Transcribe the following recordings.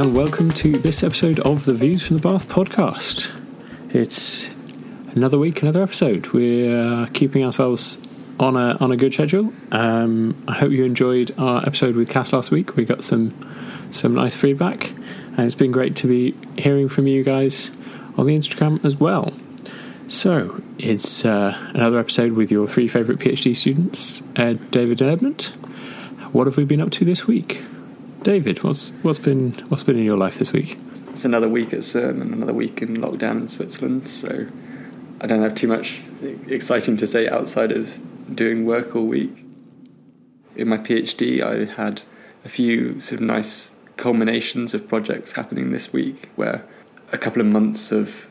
and welcome to this episode of the Views from the Bath podcast. It's another week, another episode. We're keeping ourselves on a on a good schedule. Um, I hope you enjoyed our episode with Cass last week. We got some some nice feedback, and it's been great to be hearing from you guys on the Instagram as well. So it's uh, another episode with your three favourite PhD students, Ed, David, and Edmund. What have we been up to this week? David, what's what's been what's been in your life this week? It's another week at CERN and another week in lockdown in Switzerland, so I don't have too much exciting to say outside of doing work all week. In my PhD, I had a few sort of nice culminations of projects happening this week where a couple of months of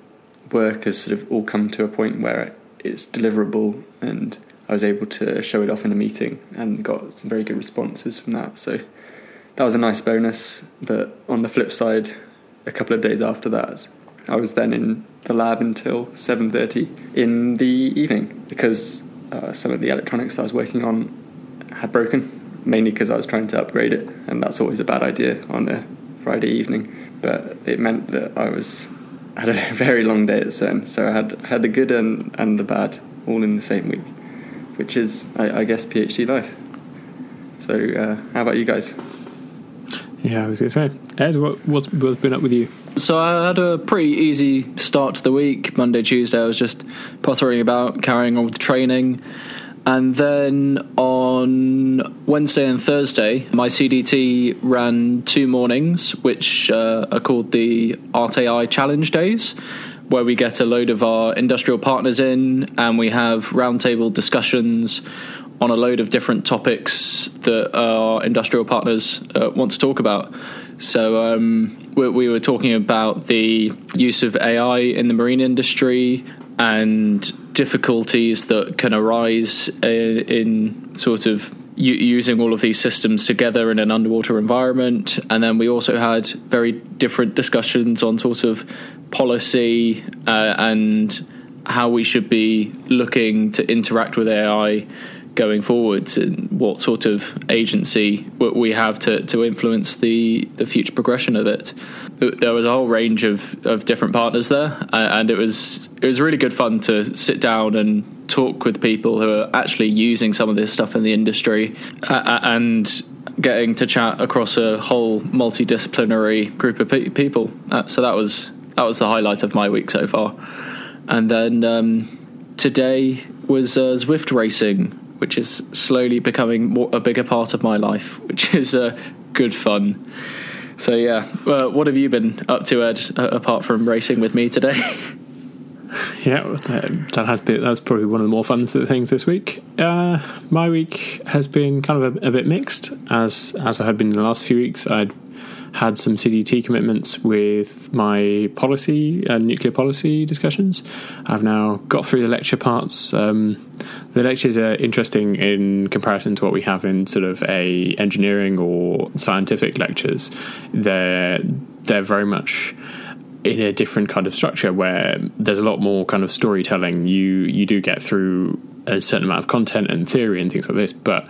work has sort of all come to a point where it's deliverable and I was able to show it off in a meeting and got some very good responses from that. So that was a nice bonus. But on the flip side, a couple of days after that, I was then in the lab until 7:30 in the evening because uh, some of the electronics that I was working on had broken, mainly because I was trying to upgrade it, and that's always a bad idea on a Friday evening. But it meant that I was had a very long day at CERN, so I had had the good and, and the bad all in the same week, which is, I, I guess, PhD life. So, uh, how about you guys? Yeah, I was going to say, Ed, what, what's, what's been up with you? So I had a pretty easy start to the week. Monday, Tuesday, I was just pottering about, carrying on with the training. And then on Wednesday and Thursday, my CDT ran two mornings, which uh, are called the Art AI Challenge Days, where we get a load of our industrial partners in and we have roundtable discussions on a load of different topics that our industrial partners uh, want to talk about. So um, we, we, were talking about the use of AI in the marine industry and difficulties that can arise in, in sort of u- using all of these systems together in an underwater environment. And then we also had very different discussions on sort of policy uh, and how we should be looking to interact with AI going forwards and what sort of agency we have to, to influence the, the future progression of it. There was a whole range of, of different partners there, and it was it was really good fun to sit down and talk with people who are actually using some of this stuff in the industry, and getting to chat across a whole multidisciplinary group of people. Uh, so that was that was the highlight of my week so far. And then um, today was uh, Zwift racing, which is slowly becoming more, a bigger part of my life, which is uh, good fun. So yeah, uh, what have you been up to, Ed? Apart from racing with me today? yeah, that has been that's probably one of the more fun things this week. Uh, my week has been kind of a, a, bit mixed, as as I had been in the last few weeks. I'd had some CDT commitments with my policy and nuclear policy discussions. I've now got through the lecture parts. Um, the lectures are interesting in comparison to what we have in sort of a engineering or scientific lectures. They're they're very much in a different kind of structure where there's a lot more kind of storytelling. You you do get through a certain amount of content and theory and things like this, but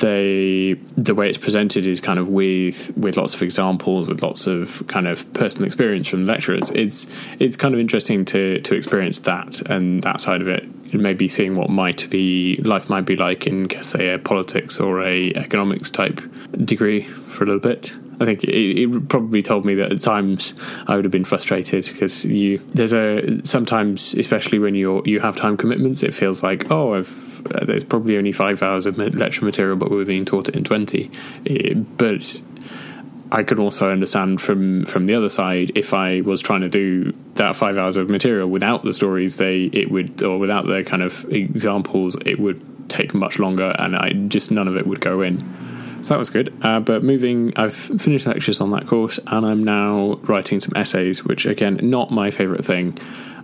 they the way it's presented is kind of with with lots of examples, with lots of kind of personal experience from lecturers. It's it's kind of interesting to to experience that and that side of it. And maybe seeing what might be life might be like in say a politics or a economics type degree for a little bit. I think it, it, probably told me that at times I would have been frustrated because you there's a sometimes especially when you you have time commitments it feels like oh I've there's probably only five hours of lecture material but we're being taught it in twenty it, but I could also understand from from the other side if I was trying to do that five hours of material without the stories they it would or without the kind of examples it would take much longer and I just none of it would go in. So that was good. Uh, but moving, I've finished lectures on that course, and I'm now writing some essays, which again, not my favourite thing.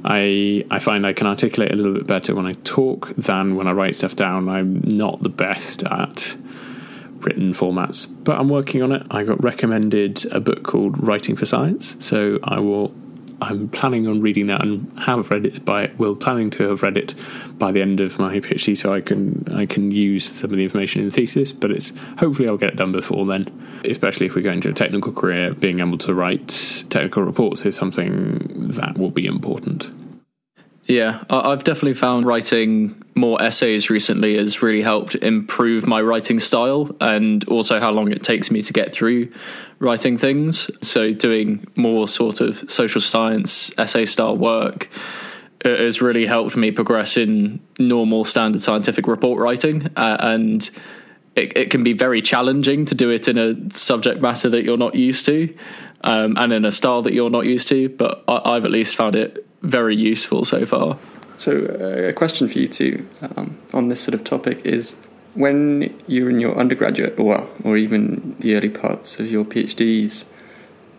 I I find I can articulate a little bit better when I talk than when I write stuff down. I'm not the best at written formats, but I'm working on it. I got recommended a book called Writing for Science, so I will I'm planning on reading that and have read it by well planning to have read it by the end of my PhD, so I can I can use some of the information in the thesis. But it's hopefully I'll get it done before then. Especially if we go into a technical career, being able to write technical reports is something that will be important. Yeah, I've definitely found writing more essays recently has really helped improve my writing style and also how long it takes me to get through writing things. So, doing more sort of social science essay style work has really helped me progress in normal standard scientific report writing. Uh, and it, it, can be very challenging to do it in a subject matter that you're not used to um, and in a style that you're not used to. But I, I've at least found it very useful so far. So, uh, a question for you too um, on this sort of topic is when you're in your undergraduate, or or even the early parts of your PhDs,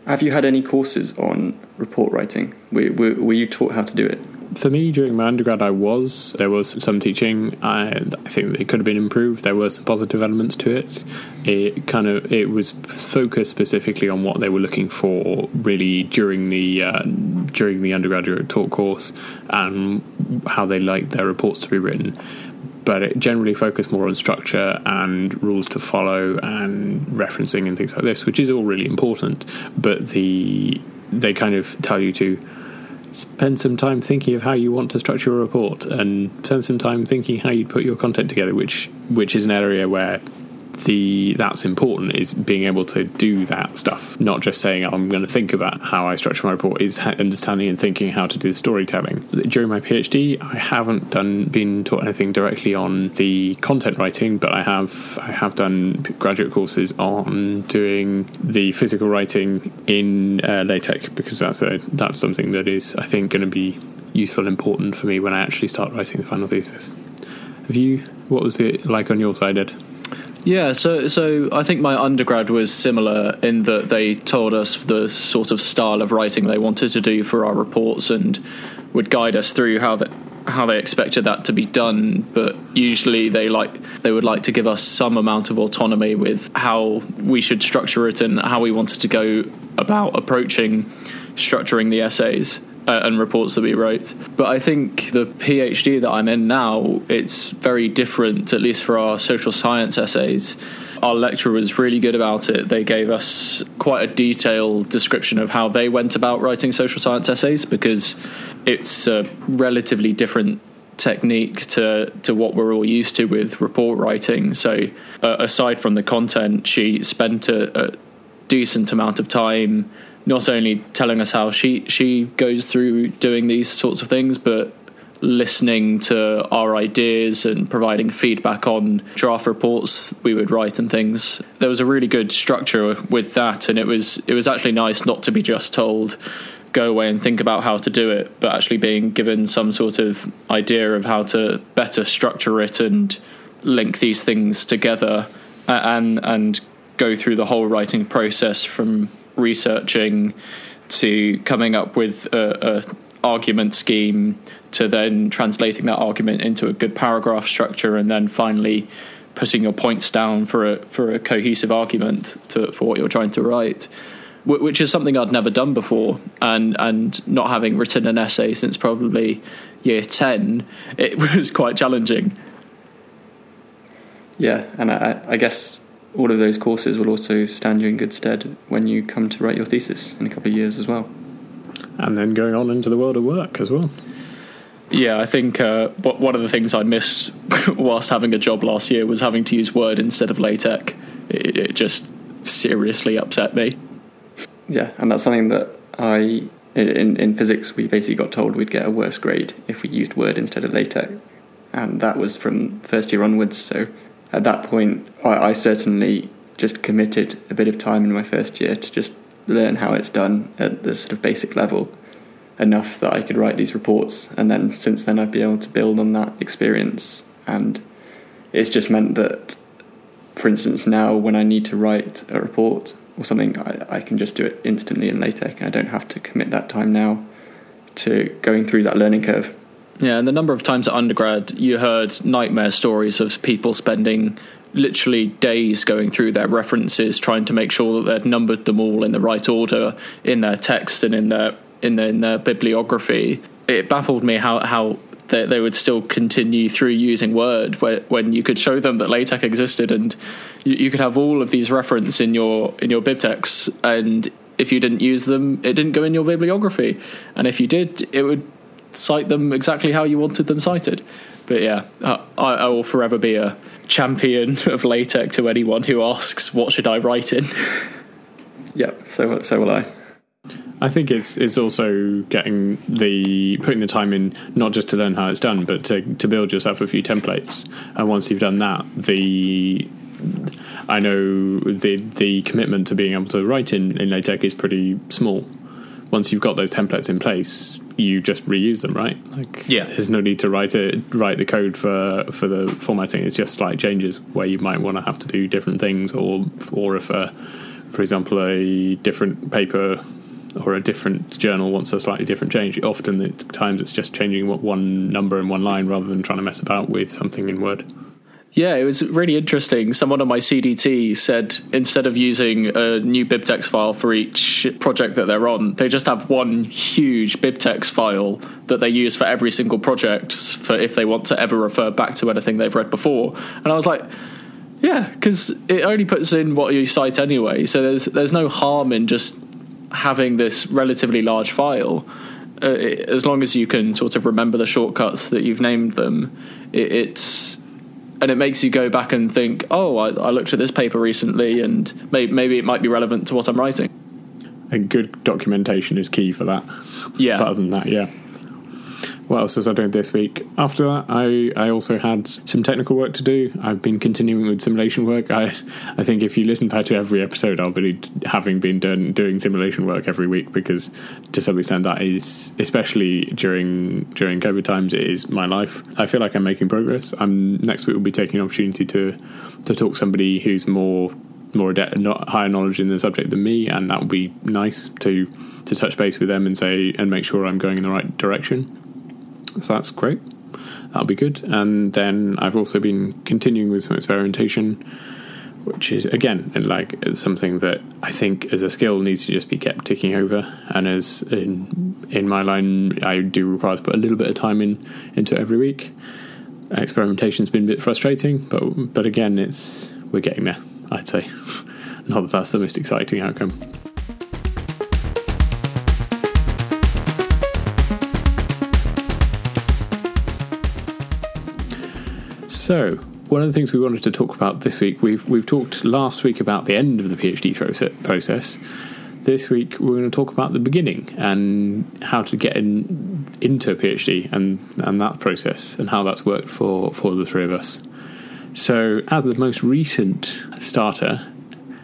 have you had any courses on report writing? Were, were, were you taught how to do it? For me during my undergrad, I was there was some teaching. I, I think it could have been improved. There were some positive elements to it. It kind of it was focused specifically on what they were looking for really during the uh, during the undergraduate taught course and how they liked their reports to be written. But it generally focused more on structure and rules to follow and referencing and things like this, which is all really important. But the they kind of tell you to spend some time thinking of how you want to structure a report and spend some time thinking how you put your content together which which is an area where the that's important is being able to do that stuff, not just saying I'm going to think about how I structure my report. Is understanding and thinking how to do the storytelling. During my PhD, I haven't done been taught anything directly on the content writing, but I have I have done graduate courses on doing the physical writing in uh, LaTeX because that's a that's something that is I think going to be useful and important for me when I actually start writing the final thesis. Have you? What was it like on your side, Ed? Yeah, so so I think my undergrad was similar in that they told us the sort of style of writing they wanted to do for our reports and would guide us through how how they expected that to be done. But usually they like they would like to give us some amount of autonomy with how we should structure it and how we wanted to go about approaching structuring the essays uh, and reports that we wrote. But I think the PhD that I'm in now, it's very different, at least for our social science essays. Our lecturer was really good about it. They gave us quite a detailed description of how they went about writing social science essays because it's a relatively different technique to to what we're all used to with report writing. So, uh, aside from the content, she spent a, a decent amount of time not only telling us how she she goes through doing these sorts of things, but listening to our ideas and providing feedback on draft reports we would write and things. There was a really good structure with that, and it was it was actually nice not to be just told go away and think about how to do it, but actually being given some sort of idea of how to better structure it and link these things together and and go through the whole writing process from researching to coming up with a, a argument scheme to then translating that argument into a good paragraph structure and then finally putting your points down for a for a cohesive argument to, for what you're trying to write which is something I'd never done before. And and not having written an essay since probably year 10 it was quite challenging. Yeah and I, I guess all of those courses will also stand you in good stead when you come to write your thesis in a couple of years as well. And then going on into the world of work as well. Yeah, I think uh, one of the things I missed whilst having a job last year was having to use Word instead of LaTeX. It, it just seriously upset me. Yeah, and that's something that I in in physics we basically got told we'd get a worse grade if we used Word instead of LaTeX, and that was from first year onwards. So at that point, I, I certainly just committed a bit of time in my first year to just learn how it's done at the sort of basic level enough that I could write these reports. And then since then, I've been able to build on that experience. And it's just meant that, for instance, now when I need to write a report or something, I, I can just do it instantly in LaTeX. I don't have to commit that time now to going through that learning curve. Yeah, and the number of times at undergrad you heard nightmare stories of people spending literally days going through their references, trying to make sure that they'd numbered them all in the right order in their text and in their in the, in the bibliography, it baffled me how how they, they would still continue through using Word when, when you could show them that LaTeX existed and you, you could have all of these reference in your in your bibtex and if you didn't use them, it didn't go in your bibliography, and if you did, it would cite them exactly how you wanted them cited. But yeah, I, I will forever be a champion of LaTeX to anyone who asks, "What should I write in?" Yeah, so so will I. I think it's it's also getting the putting the time in not just to learn how it's done, but to to build yourself a few templates. And once you've done that, the I know the the commitment to being able to write in, in LaTeX is pretty small. Once you've got those templates in place, you just reuse them, right? Like, Yeah. there's no need to write it, write the code for for the formatting. It's just slight changes where you might want to have to do different things, or or if, a, for example, a different paper or a different journal wants a slightly different change. Often, at times, it's just changing what one number in one line rather than trying to mess about with something in Word. Yeah, it was really interesting. Someone on my CDT said instead of using a new bibtex file for each project that they're on, they just have one huge bibtex file that they use for every single project for if they want to ever refer back to anything they've read before. And I was like, yeah, because it only puts in what you cite anyway. So there's there's no harm in just having this relatively large file. Uh, it, as long as you can sort of remember the shortcuts that you've named them, it, it's and it makes you go back and think, oh, I, I looked at this paper recently, and maybe, maybe it might be relevant to what I'm writing. And good documentation is key for that. Yeah. But other than that, yeah. What else was I doing this week? After that, I, I also had some technical work to do. I've been continuing with simulation work. I I think if you listen back to every episode, I'll be having been done, doing simulation work every week because to some extent that is, especially during during COVID times, it is my life. I feel like I'm making progress. I'm next week we will be taking an opportunity to to talk to somebody who's more more adept, not higher knowledge in the subject than me, and that would be nice to to touch base with them and say and make sure I'm going in the right direction. So that's great. That'll be good. And then I've also been continuing with some experimentation, which is again like something that I think as a skill needs to just be kept ticking over. And as in in my line, I do require to put a little bit of time in into every week. Experimentation's been a bit frustrating, but but again, it's we're getting there. I'd say. Not that that's the most exciting outcome. So, one of the things we wanted to talk about this week, we've we've talked last week about the end of the PhD process. This week, we're going to talk about the beginning and how to get in, into a PhD and and that process and how that's worked for for the three of us. So, as the most recent starter,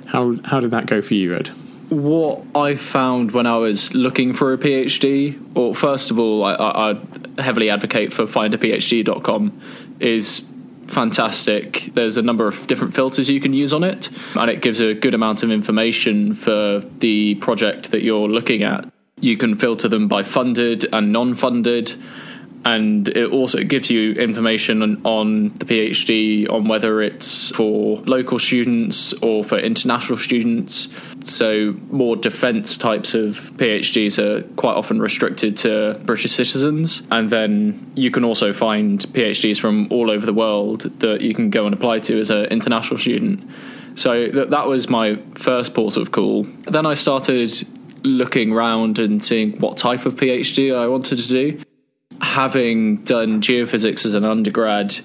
how how did that go for you, Ed? What I found when I was looking for a PhD, well, first of all, I, I, I heavily advocate for findaphd.com, is fantastic. There's a number of different filters you can use on it, and it gives a good amount of information for the project that you're looking at. You can filter them by funded and non funded, and it also gives you information on, on the PhD on whether it's for local students or for international students. So, more defence types of PhDs are quite often restricted to British citizens. And then you can also find PhDs from all over the world that you can go and apply to as an international student. So, that, that was my first port of call. Then I started looking around and seeing what type of PhD I wanted to do having done geophysics as an undergrad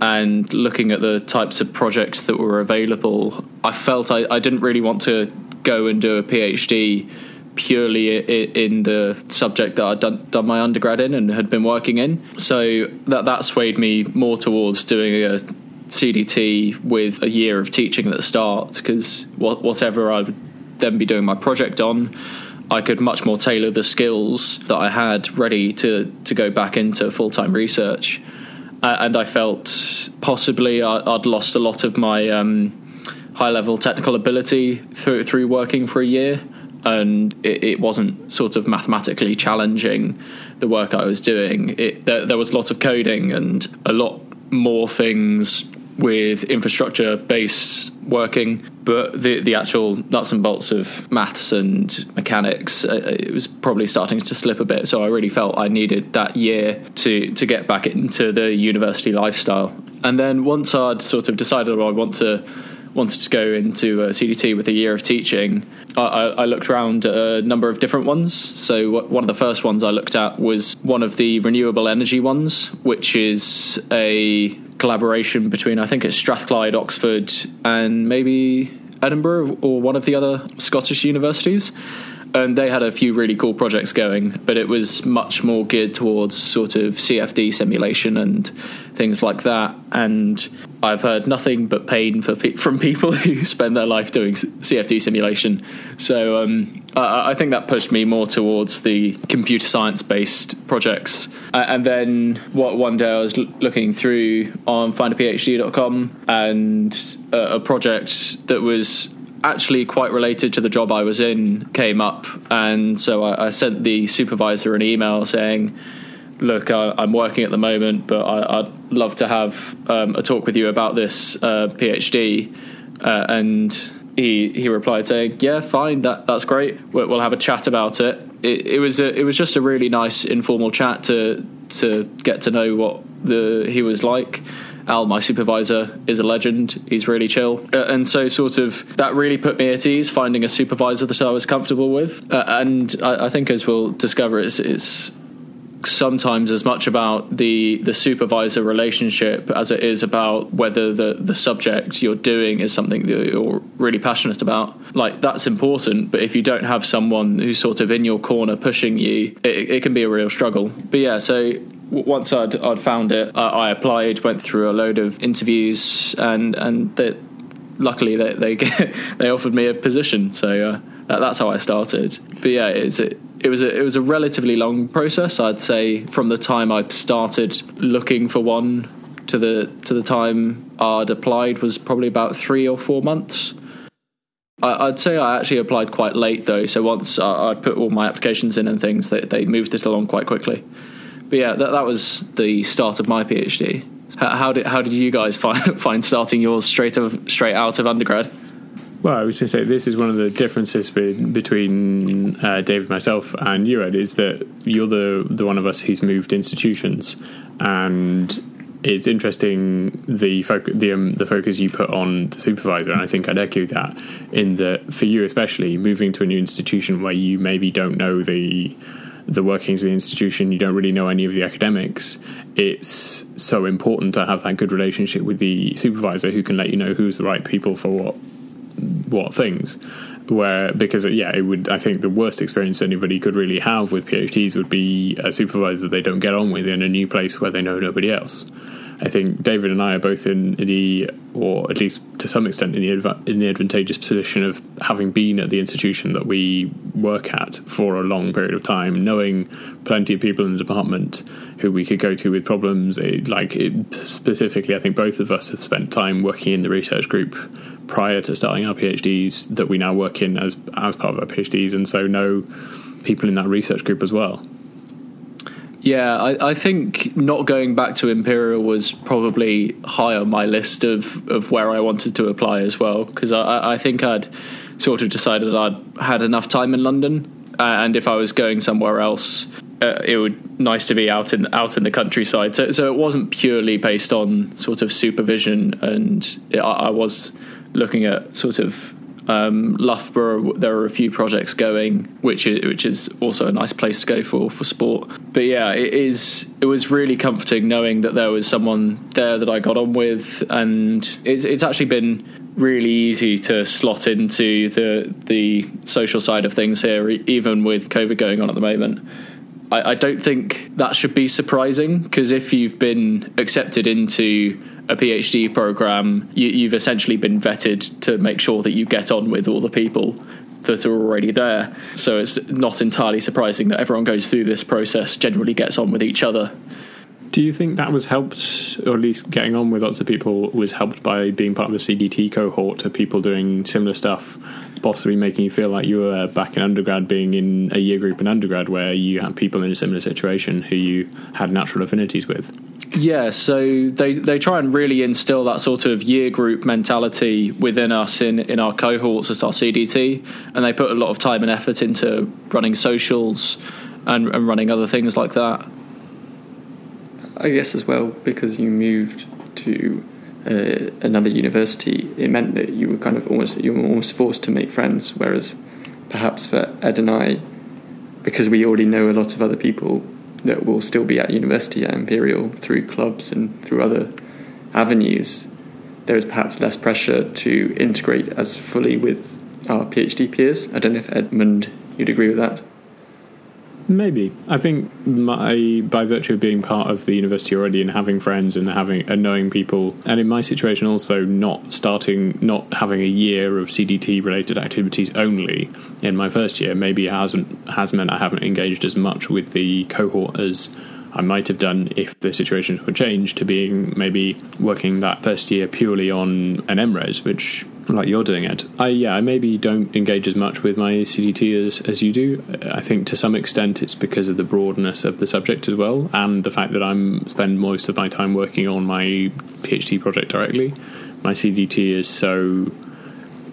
and looking at the types of projects that were available, I felt I, I didn't really want to go and do a PhD purely in the subject that I'd done, done my undergrad in and had been working in. So that that swayed me more towards doing a CDT with a year of teaching at the start because whatever I would then be doing my project on, I could much more tailor the skills that I had ready to to go back into full time research. Uh, and I felt possibly I, would lost a lot of my um, high level technical ability through through working for a year, and it, it, wasn't sort of mathematically challenging the work I was doing. It, there, there was a lot of coding and a lot more things with infrastructure based working. But the the actual nuts and bolts of maths and mechanics, uh, it was probably starting to slip a bit. So I really felt I needed that year to to get back into the university lifestyle. And then once I'd sort of decided oh, I want to wanted to go into a CDT with a year of teaching, I, I, looked around a number of different ones. So one of the first ones I looked at was one of the renewable energy ones, which is a collaboration between I think it's Strathclyde, Oxford, and maybe Edinburgh or one of the other Scottish universities and they had a few really cool projects going, but it was much more geared towards sort of CFD simulation and things like that. And I've heard nothing but pain for, from people who spend their life doing CFD simulation. So um, I, I, think that pushed me more towards the computer science based projects. Uh, and then what one day I was l- looking through on findaphd.com and uh, a project that was actually quite related to the job I was in came up, and so I, I sent the supervisor an email saying, "Look, I, am working at the moment, but I, would love to have um, a talk with you about this uh, PhD." Uh, and he he replied saying, "Yeah, fine, that that's great. We'll, we'll have a chat about it." It, it was a, it was just a really nice informal chat to to get to know what the he was like Al, my supervisor, is a legend. He's really chill. Uh, and so, sort of, that really put me at ease finding a supervisor that I was comfortable with. Uh, and I, I, think, as we'll discover, it's, it's sometimes as much about the the supervisor relationship as it is about whether the the subject you're doing is something that you're really passionate about like that's important but if you don't have someone who's sort of in your corner pushing you it, it can be a real struggle but yeah so once I'd, I'd found it, I, applied, went through a load of interviews, and and that luckily they they, they offered me a position. So uh, that, that's how I started. But yeah, it's it, it was a, it was a relatively long process. I'd say from the time I started looking for one to the to the time I'd applied was probably about three or four months. I, would say I actually applied quite late though. So once I, would put all my applications in and things, they, they moved it along quite quickly. But yeah, that, that was the start of my PhD. How, did how did you guys find find starting yours straight of straight out of undergrad? Well, I was going to say this is one of the differences between uh, David, myself, and you, Ed, is that you're the the one of us who's moved institutions, and it's interesting the foc- the um, the focus you put on the supervisor, and I think I'd echo that in that for you especially moving to a new institution where you maybe don't know the the workings of the institution, you don't really know any of the academics, it's so important to have that good relationship with the supervisor who can let you know who's the right people for what what things. Where because uh, yeah, it would I think the worst experience anybody could really have with PhDs would be a supervisor they don't get on with in a new place where they know nobody else. I think David and I are both in the, or at least to some extent, in the in the advantageous position of having been at the institution that we work at for a long period of time, knowing plenty of people in the department who we could go to with problems. It, like it, specifically, I think both of us have spent time working in the research group prior to starting our PhDs that we now work in as as part of our PhDs, and so know people in that research group as well. Yeah, I, I, think not going back to Imperial was probably high on my list of, of where I wanted to apply as well because I, I think I'd sort of decided I'd had enough time in London, uh, and if I was going somewhere else, uh, it would nice to be out in out in the countryside. So, so it wasn't purely based on sort of supervision, and I, I was looking at sort of um, Loughborough, there are a few projects going, which is which is also a nice place to go for for sport. But yeah, it is. It was really comforting knowing that there was someone there that I got on with, and it's it's actually been really easy to slot into the the social side of things here, even with COVID going on at the moment. I, I don't think that should be surprising because if you've been accepted into a PhD program, you, have essentially been vetted to make sure that you get on with all the people that are already there. So it's not entirely surprising that everyone goes through this process, generally gets on with each other. Do you think that was helped, or at least getting on with lots of people, was helped by being part of a CDT cohort of people doing similar stuff, possibly making you feel like you were back in undergrad, being in a year group in undergrad where you had people in a similar situation who you had natural affinities with? Yeah, so they, they try and really instill that sort of year group mentality within us in, in our cohorts as our CDT, and they put a lot of time and effort into running socials and, and running other things like that. I guess as well because you moved to uh, another university, it meant that you were kind of almost you were almost forced to make friends. Whereas perhaps for Ed and I, because we already know a lot of other people that will still be at university at Imperial through clubs and through other avenues, there is perhaps less pressure to integrate as fully with our PhD peers. I don't know if Edmund you'd agree with that. Maybe. I think my by virtue of being part of the university already and having friends and having and knowing people, and in my situation also not starting not having a year of CDT related activities only in my first year, maybe hasn't has meant I haven't engaged as much with the cohort as I might have done if the situations were changed to being maybe working that first year purely on an MRes, which like you're doing it. I yeah, I maybe don't engage as much with my CDT as, as you do. I think to some extent it's because of the broadness of the subject as well, and the fact that I'm spend most of my time working on my PhD project directly. My CDT is so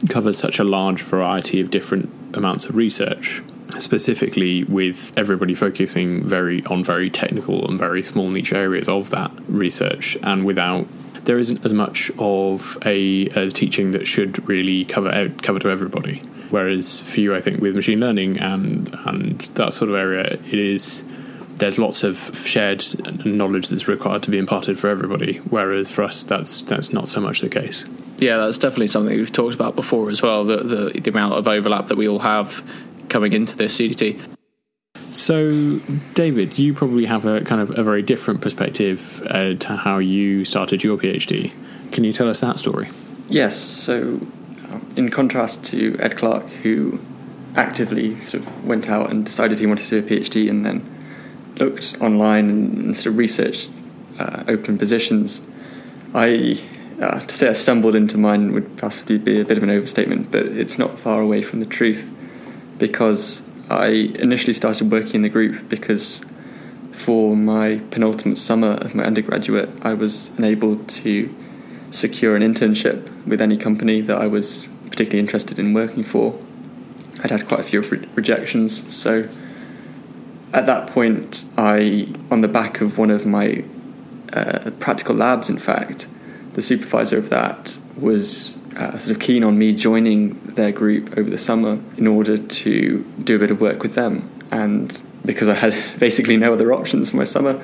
covers such a large variety of different amounts of research specifically with everybody focusing very on very technical and very small niche areas of that research and without there isn't as much of a, a teaching that should really cover cover to everybody. Whereas for you I think with machine learning and and that sort of area it is there's lots of shared knowledge that's required to be imparted for everybody. Whereas for us that's that's not so much the case. Yeah that's definitely something we've talked about before as well the, the, the amount of overlap that we all have coming into this CDT. So, David, you probably have a kind of a very different perspective uh, to how you started your PhD. Can you tell us that story? Yes. So, um, in contrast to Ed Clark, who actively sort of went out and decided he wanted to do a PhD and then looked online and sort of researched uh, open positions, I uh, to say I stumbled into mine would possibly be a bit of an overstatement, but it's not far away from the truth because I initially started working in the group because for my penultimate summer of my undergraduate, I was enabled to secure an internship with any company that I was particularly interested in working for. I'd had quite a few re- rejections, so at that point, I, on the back of one of my uh, practical labs, in fact, the supervisor of that was uh, sort of keen on me joining their group over the summer in order to do a bit of work with them. And because I had basically no other options for my summer,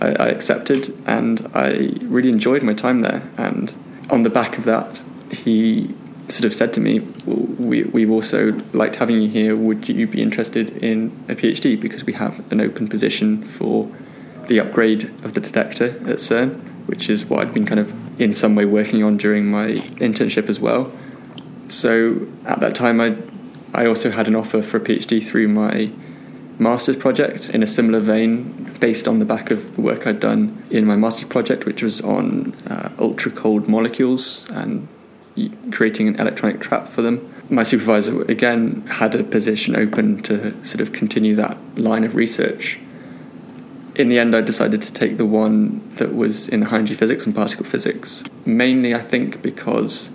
I, I accepted and I really enjoyed my time there. And on the back of that, he sort of said to me, we, we've also liked having you here. Would you be interested in a PhD? Because we have an open position for the upgrade of the detector at CERN, which is what I'd been kind of in some way working on during my internship as well. So at that time, I I also had an offer for a PhD through my master's project in a similar vein, based on the back of the work I'd done in my master's project, which was on uh, ultra cold molecules and creating an electronic trap for them. My supervisor again had a position open to sort of continue that line of research in the end, I decided to take the one that was in high energy physics and particle physics. Mainly, I think, because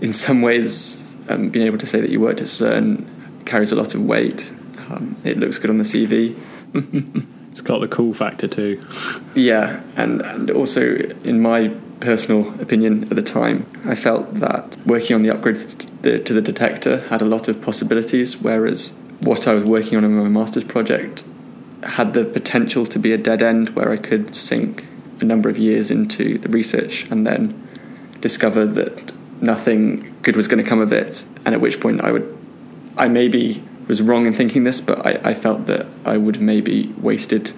in some ways, um, being able to say that you worked at CERN carries a lot of weight. Um, it looks good on the CV. it's got the cool factor too. Yeah, and, and also, in my personal opinion at the time, I felt that working on the upgrade to the, to the detector had a lot of possibilities, whereas what I was working on in my master's project had the potential to be a dead end where I could sink a number of years into the research and then discover that nothing good was going to come of it. And at which point I would, I maybe was wrong in thinking this, but I, I felt that I would maybe wasted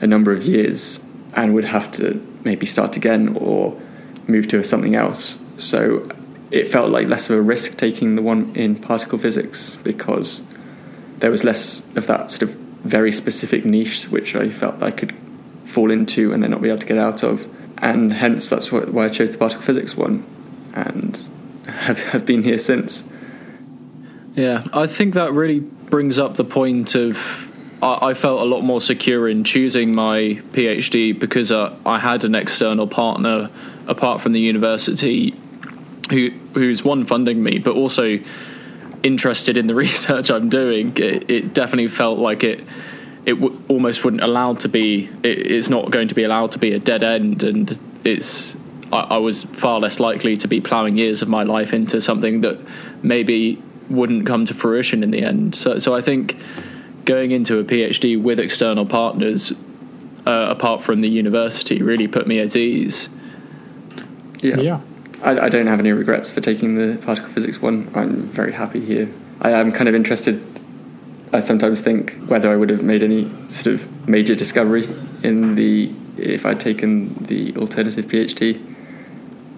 a number of years and would have to maybe start again or move to something else. So it felt like less of a risk taking the one in particle physics because there was less of that sort of very specific niche which I felt I could fall into and then not be able to get out of. And hence, that's why I chose the particle physics one and have, have been here since. Yeah, I think that really brings up the point of I, I felt a lot more secure in choosing my PhD because uh, I had an external partner apart from the university who who's one funding me, but also interested in the research I'm doing. It, it definitely felt like it it w- almost wouldn't allow to be. It, it's not going to be allowed to be a dead end, and it's. I, I was far less likely to be ploughing years of my life into something that maybe wouldn't come to fruition in the end. So, so I think going into a PhD with external partners, uh, apart from the university, really put me at ease. Yeah. Yeah. I, I don't have any regrets for taking the particle physics one. I'm very happy here. I am kind of interested. I sometimes think whether I would have made any sort of major discovery in the if I'd taken the alternative PhD,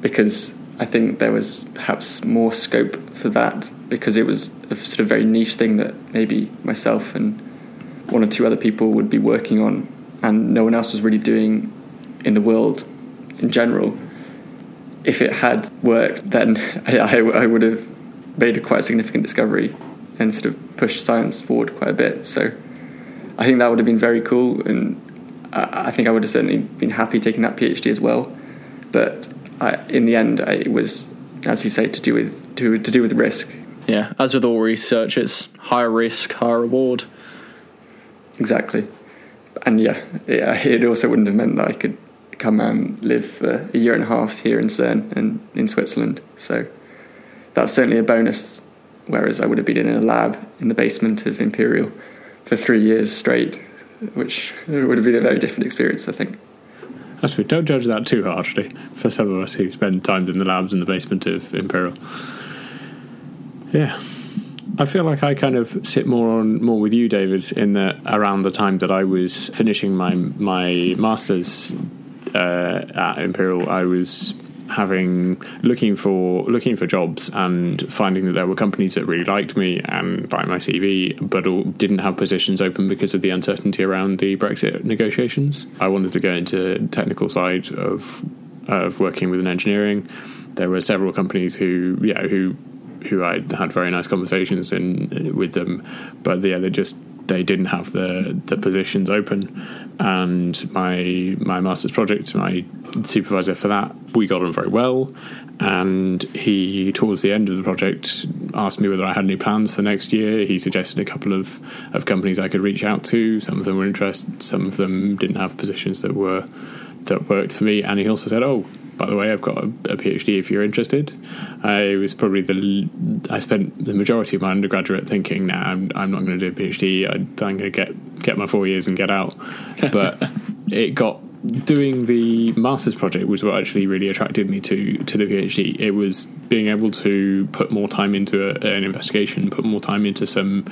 because I think there was perhaps more scope for that because it was a sort of very niche thing that maybe myself and one or two other people would be working on, and no one else was really doing in the world in general if it had worked, then I, I, would have made a quite significant discovery and sort of pushed science forward quite a bit. So I think that would have been very cool, and I, I think I would have certainly been happy taking that PhD as well. But I, in the end, I, it was, as you say, to do with to, to do with risk. Yeah, as with all research, it's higher risk, higher reward. Exactly, and yeah, it, it also wouldn't have meant that I could come and live for a year and a half here in CERN and in Switzerland. So that's certainly a bonus. Whereas I would have been in a lab in the basement of Imperial for three years straight, which would have been a very different experience, I think. True. Don't judge that too harshly for some of us who spend time in the labs in the basement of Imperial. Yeah. I feel like I kind of sit more on more with you, David, in that around the time that I was finishing my my masters uh, at Imperial, I was having looking for looking for jobs and finding that there were companies that really liked me and liked my CV, but didn't have positions open because of the uncertainty around the Brexit negotiations. I wanted to go into technical side of of working with an engineering. There were several companies who, yeah, who who I had very nice conversations in with them, but yeah, they just they didn't have the the positions open, and my my master's project, my supervisor for that, we got on very well, and he towards the end of the project asked me whether I had any plans for next year. He suggested a couple of of companies I could reach out to. Some of them were interested, some of them didn't have positions that were that worked for me, and he also said, "Oh." by the way, I've got a, a, PhD if you're interested. I was probably the I spent the majority of my undergraduate thinking, nah, I'm, I'm not going to do a PhD. I, am going to get get my four years and get out. But it got doing the master's project was what actually really attracted me to to the PhD. It was being able to put more time into a, an investigation, put more time into some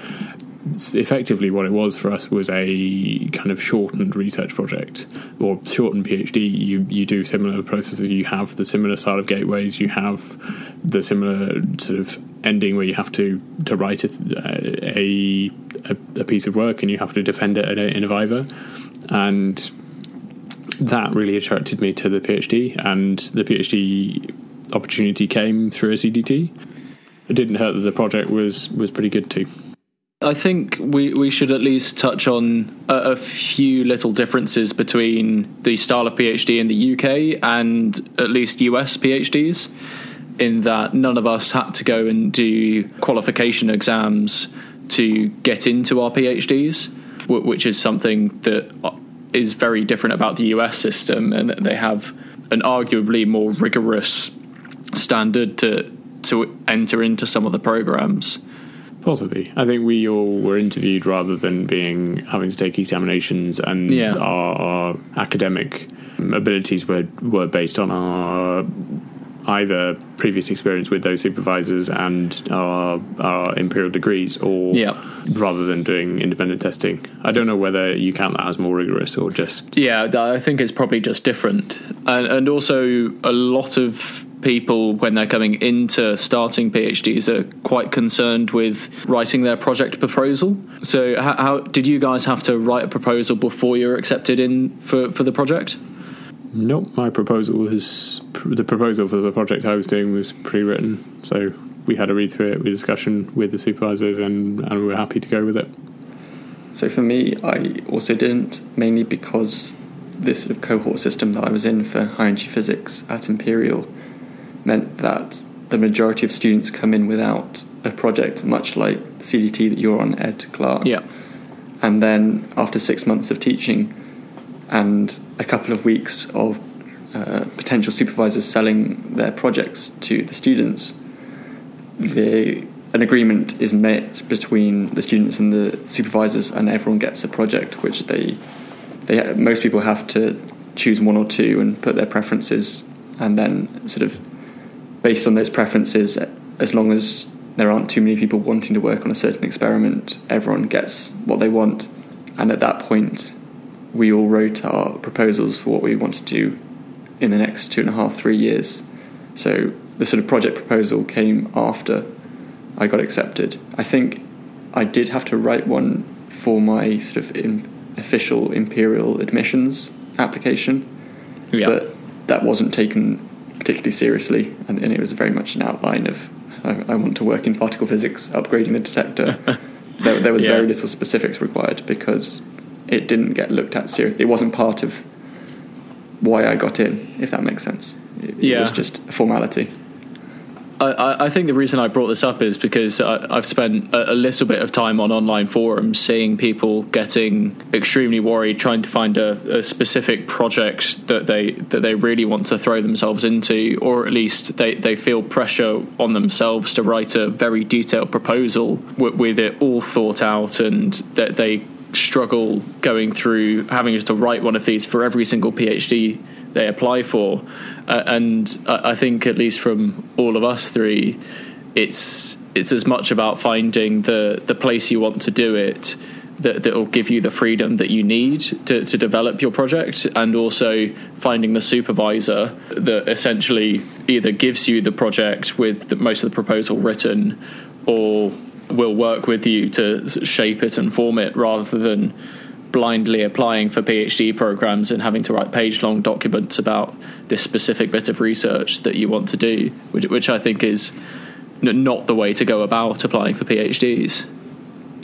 effectively what it was for us was a kind of shortened research project or shortened PhD. You you do similar processes. You have the similar style of gateways. You have the similar sort of ending where you have to to write a a, a, piece of work and you have to defend it in a, in a viva, and that really attracted me to the PhD. And the PhD opportunity came through a CDT. It didn't hurt that the project was was pretty good too. I think we, we should at least touch on a, a, few little differences between the style of PhD in the UK and at least US PhDs, in that none of us had to go and do qualification exams to get into our PhDs, which is something that is very different about the US system, and they have an arguably more rigorous standard to to enter into some of the programs. Possibly. I think we all were interviewed rather than being having to take examinations, and yeah. our, our, academic abilities were were based on our either previous experience with those supervisors and our our imperial degrees, or yeah. rather than doing independent testing. I don't know whether you count that as more rigorous or just. Yeah, I think it's probably just different, and, and also a lot of people when they're coming into starting PhDs are quite concerned with writing their project proposal. So, how, how, did you guys have to write a proposal before you were accepted in for, for the project? Nope, my proposal was the proposal for the project I was doing was pre-written. So we had a read through it, we discussion with the supervisors, and, and we were happy to go with it. So for me, I also didn't, mainly because this sort of cohort system that I was in for high energy physics at Imperial meant that the majority of students come in without a project, much like CDT that you're on, Ed Clark. Yeah. And then after six months of teaching and a couple of weeks of uh, potential supervisors selling their projects to the students, the an agreement is met between the students and the supervisors, and everyone gets a project, which they they most people have to choose one or two and put their preferences, and then sort of based on those preferences, as long as there aren't too many people wanting to work on a certain experiment, everyone gets what they want, and at that point, we all wrote our proposals for what we want to do in the next two and a half, three years. So the sort of project proposal came after I got accepted. I think I did have to write one for my sort of in, official imperial admissions application, Yeah. but that wasn't taken particularly seriously, and, and it was very much an outline of I, I want to work in particle physics, upgrading the detector. there, there was Yeah. very little specifics required because it didn't get looked at seriously. It wasn't part of why I got in, if that makes sense. It, it was just a formality. I- I, think the reason I brought this up is because I, I've spent a, a little bit of time on online forums seeing people getting extremely worried trying to find a, a specific project that they that they really want to throw themselves into, or at least they, they feel pressure on themselves to write a very detailed proposal with, with it all thought out, and that they struggle going through having to write one of these for every single PhD they apply for. Uh, and I I think, at least from all of us three, it's it's as much about finding the the place you want to do it that that will give you the freedom that you need to, to develop your project, and also finding the supervisor that essentially either gives you the project with the, most of the proposal written, or will work with you to shape it and form it, rather than blindly applying for PhD programs and having to write page long documents about this specific bit of research that you want to do, which, which I think is not the way to go about applying for PhDs.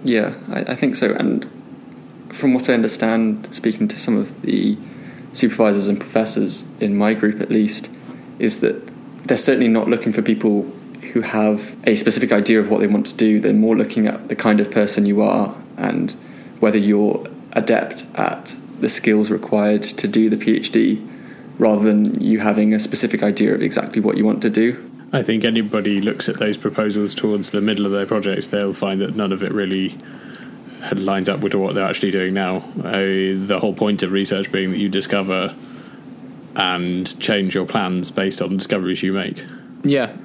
Yeah, I, I think so. And from what I understand, speaking to some of the supervisors and professors in my group at least, is that they're certainly not looking for people who have a specific idea of what they want to do. They're more looking at the kind of person you are and whether you're adept at the skills required to do the PhD rather than you having a specific idea of exactly what you want to do. I think anybody looks at those proposals towards the middle of their projects, they'll find that none of it really lines up with what they're actually doing now. Uh, the whole point of research being that you discover and change your plans based on discoveries you make. Yeah.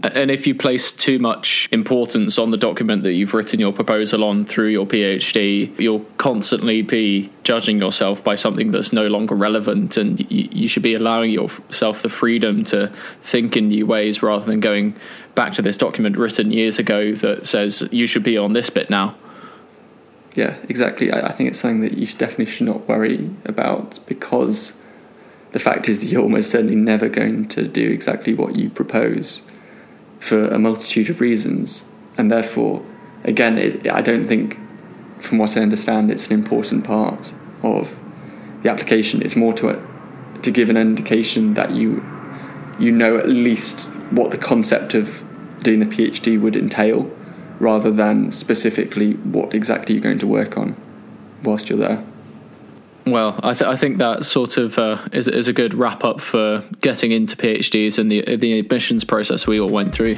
And if you place too much importance on the document that you've written your proposal on through your PhD, you'll constantly be judging yourself by something that's no longer relevant. And you, you should be allowing yourself the freedom to think in new ways rather than going back to this document written years ago that says you should be on this bit now. Yeah, exactly. I, I think it's something that you definitely should not worry about because the fact is that you're almost certainly never going to do exactly what you propose for a multitude of reasons, and therefore, again, it, I don't think, from what I understand, it's an important part of the application. It's more to to give an indication that you you know at least what the concept of doing the PhD would entail, rather than specifically what exactly you're going to work on whilst you're there. Well, I, th- I think that sort of uh, is, is a good wrap up for getting into PhDs and the the admissions process we all went through.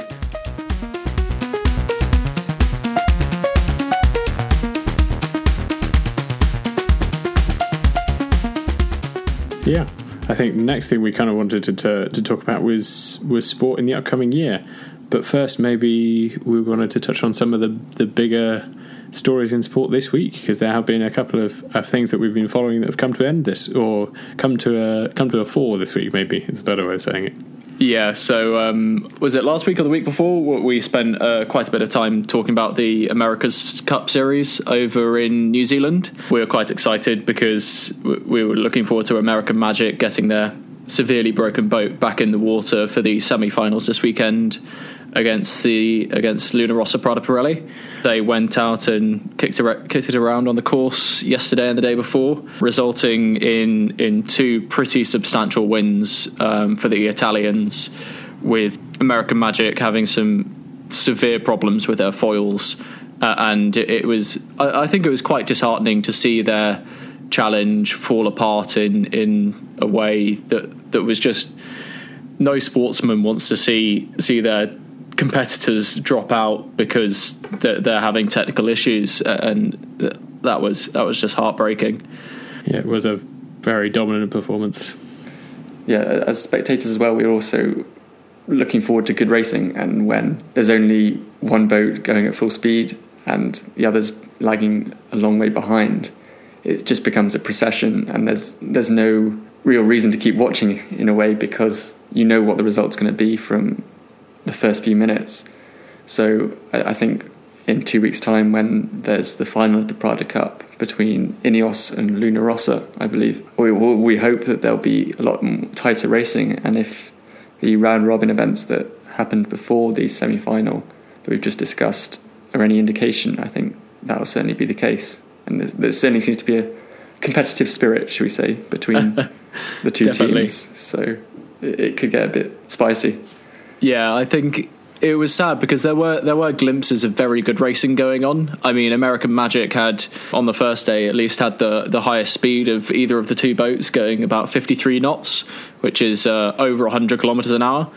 Yeah, I think the next thing we kind of wanted to, to to talk about was was sport in the upcoming year. But first, maybe we wanted to touch on some of the the bigger stories in sport this week because there have been a couple of, of things that we've been following that have come to an end this or come to a come to a fore this week. Maybe it's a better way of saying it. Yeah, so um, was it last week or the week before? We spent uh, quite a bit of time talking about the America's Cup series over in New Zealand. We were quite excited because we were looking forward to American Magic getting their severely broken boat back in the water for the semi-finals this weekend against the against Luna Rossa Prada Pirelli. They went out and kicked it, kicked it around on the course yesterday and the day before, resulting in in two pretty substantial wins um, for the Italians, with American Magic having some severe problems with their foils, uh, and it, it was I, I think it was quite disheartening to see their challenge fall apart in in a way that that was just no sportsman wants to see see their competitors drop out because they're, they're having technical issues, uh, and that was that was just heartbreaking. Yeah, it was a very dominant performance. Yeah, as spectators as well, we're also looking forward to good racing, and when there's only one boat going at full speed and the others lagging a long way behind, it just becomes a procession, and there's there's no real reason to keep watching in a way because you know what the result's going to be from the first few minutes. So I, I think in two weeks' time, when there's the final of the Prada Cup between Ineos and Luna Rossa, I believe, we, we hope that there'll be a lot tighter racing. And if the round robin events that happened before the semi final that we've just discussed are any indication, I think that will certainly be the case. And there, there certainly seems to be a competitive spirit, should we say, between the two teams. So it could get a bit spicy. Yeah, I think it was sad because there were there were glimpses of very good racing going on. I mean, American Magic had on the first day at least had the the highest speed of either of the two boats, going about 53 knots, which is uh, over 100 kilometers an hour.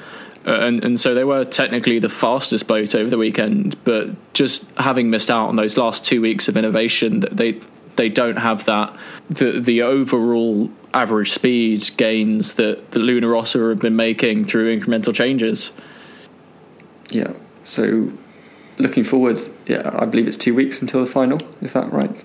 Uh, and and so they were technically the fastest boat over the weekend, but just having missed out on those last two weeks of innovation, that they they don't have that the the overall average speed gains that the Luna Rossa have been making through incremental changes. Yeah. So looking forward, yeah, I believe it's two weeks until the final. Is that right?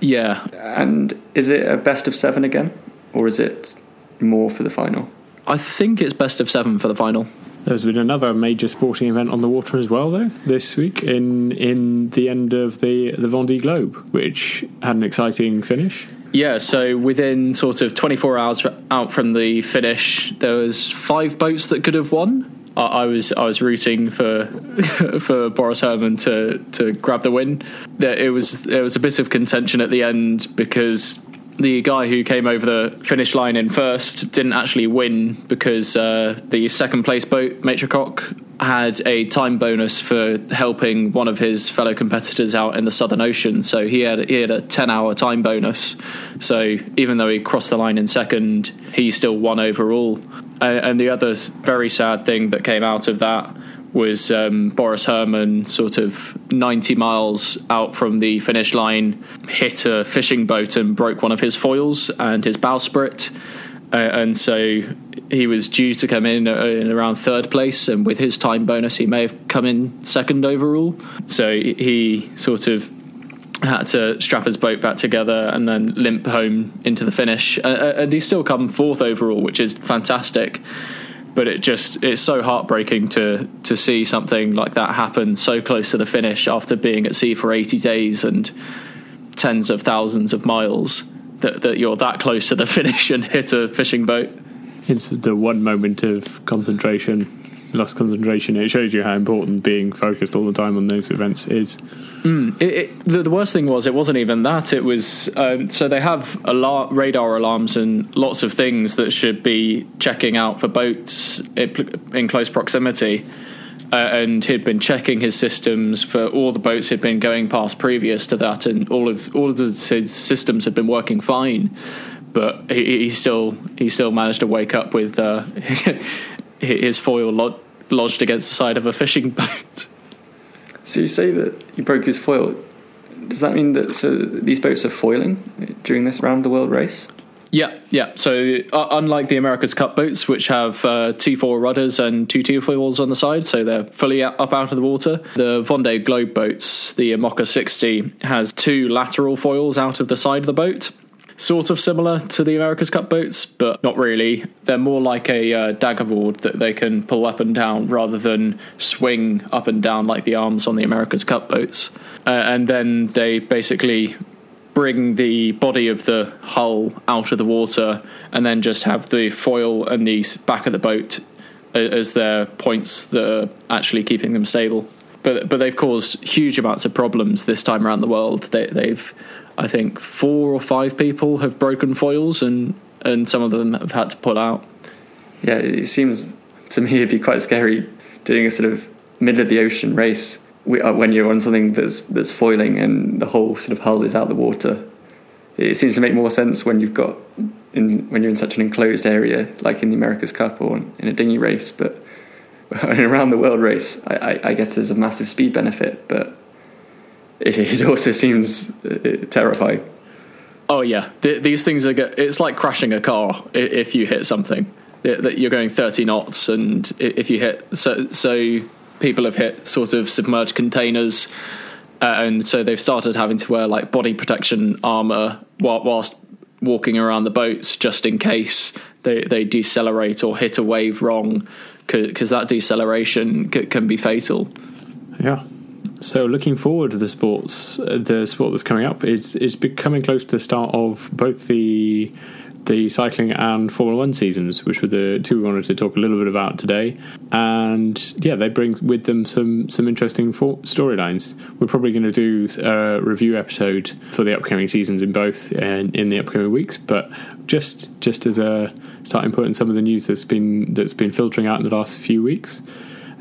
Yeah. And is it a best of seven again, or is it more for the final? I think it's best of seven for the final. There's been another major sporting event on the water as well, though, this week in in the end of the the Vendée Globe, which had an exciting finish. Yeah, so within sort of 24 hours out from the finish, there was five boats that could have won. I, was I was rooting for for Boris Herrmann to to grab the win. It was there was a bit of contention at the end because the guy who came over the finish line in first didn't actually win because uh, the second place boat, Maître CoQ, had a time bonus for helping one of his fellow competitors out in the Southern Ocean. So he had he had a ten hour time bonus. So even though he crossed the line in second, he still won overall. And the other very sad thing that came out of that was um, Boris Herrmann, sort of 90 miles out from the finish line, hit a fishing boat and broke one of his foils and his bowsprit. Uh, and so he was due to come in, uh, in around third place, and with his time bonus, he may have come in second overall. So he sort of had to strap his boat back together and then limp home into the finish. Uh, uh and he's still come fourth overall, which is fantastic but it just it's so heartbreaking to to see something like that happen so close to the finish after being at sea for 80 days and tens of thousands of miles that, that you're that close to the finish and hit a fishing boat. It's the one moment of concentration lost concentration it shows you how important being focused all the time on those events is Mm. It, it, the, the, worst thing was it wasn't even that. It was um, so they have alar- radar alarms and lots of things that should be checking out for boats in close proximity. Uh, and he'd been checking his systems for all the boats he'd been going past previous to that, and all of all of his systems had been working fine. But he, he still he still managed to wake up with uh, his foil lodged against the side of a fishing boat. So you say that you broke his foil. Does that mean that so these boats are foiling during this round the world race? Yeah, yeah. So uh, unlike the America's Cup boats, which have uh, T-foil rudders and two T-foils on the side, so they're fully up out of the water, the Vendée Globe boats, the IMOCA 60, has two lateral foils out of the side of the boat sort of similar to the America's Cup boats, but not really. They're more like a uh, dagger board that they can pull up and down rather than swing up and down like the arms on the America's Cup boats. Uh, and then they basically bring the body of the hull out of the water and then just have the foil and the back of the boat as their points that are actually keeping them stable. But but they've caused huge amounts of problems this time around the world. They, they've, I think, four or five people have broken foils, and and some of them have had to pull out. Yeah, it seems to me it'd be quite scary doing a sort of middle of the ocean race uh, when you're on something that's that's foiling and the whole sort of hull is out of the water. It seems to make more sense when you've got in when you're in such an enclosed area, like in the America's Cup or in a dinghy race. But in a around the world race, I, I, I, guess there's a massive speed benefit, but it, it also seems uh, terrifying. Oh yeah, these things are. It's like crashing a car if you hit something that you're going 30 knots, and if you hit so so people have hit sort of submerged containers. Uh, and so they've started having to wear like body protection armor whilst walking around the boats just in case they, they decelerate or hit a wave wrong because that deceleration c- can be fatal. Yeah. So looking forward to the sports, the sport that's coming up is is becoming close to the start of both the the cycling and Formula One seasons, which were the two we wanted to talk a little bit about today. And yeah, they bring with them some some interesting storylines. We're probably going to do a review episode for the upcoming seasons in both in, in the upcoming weeks. But just just as a starting point in some of the news that's been that's been filtering out in the last few weeks.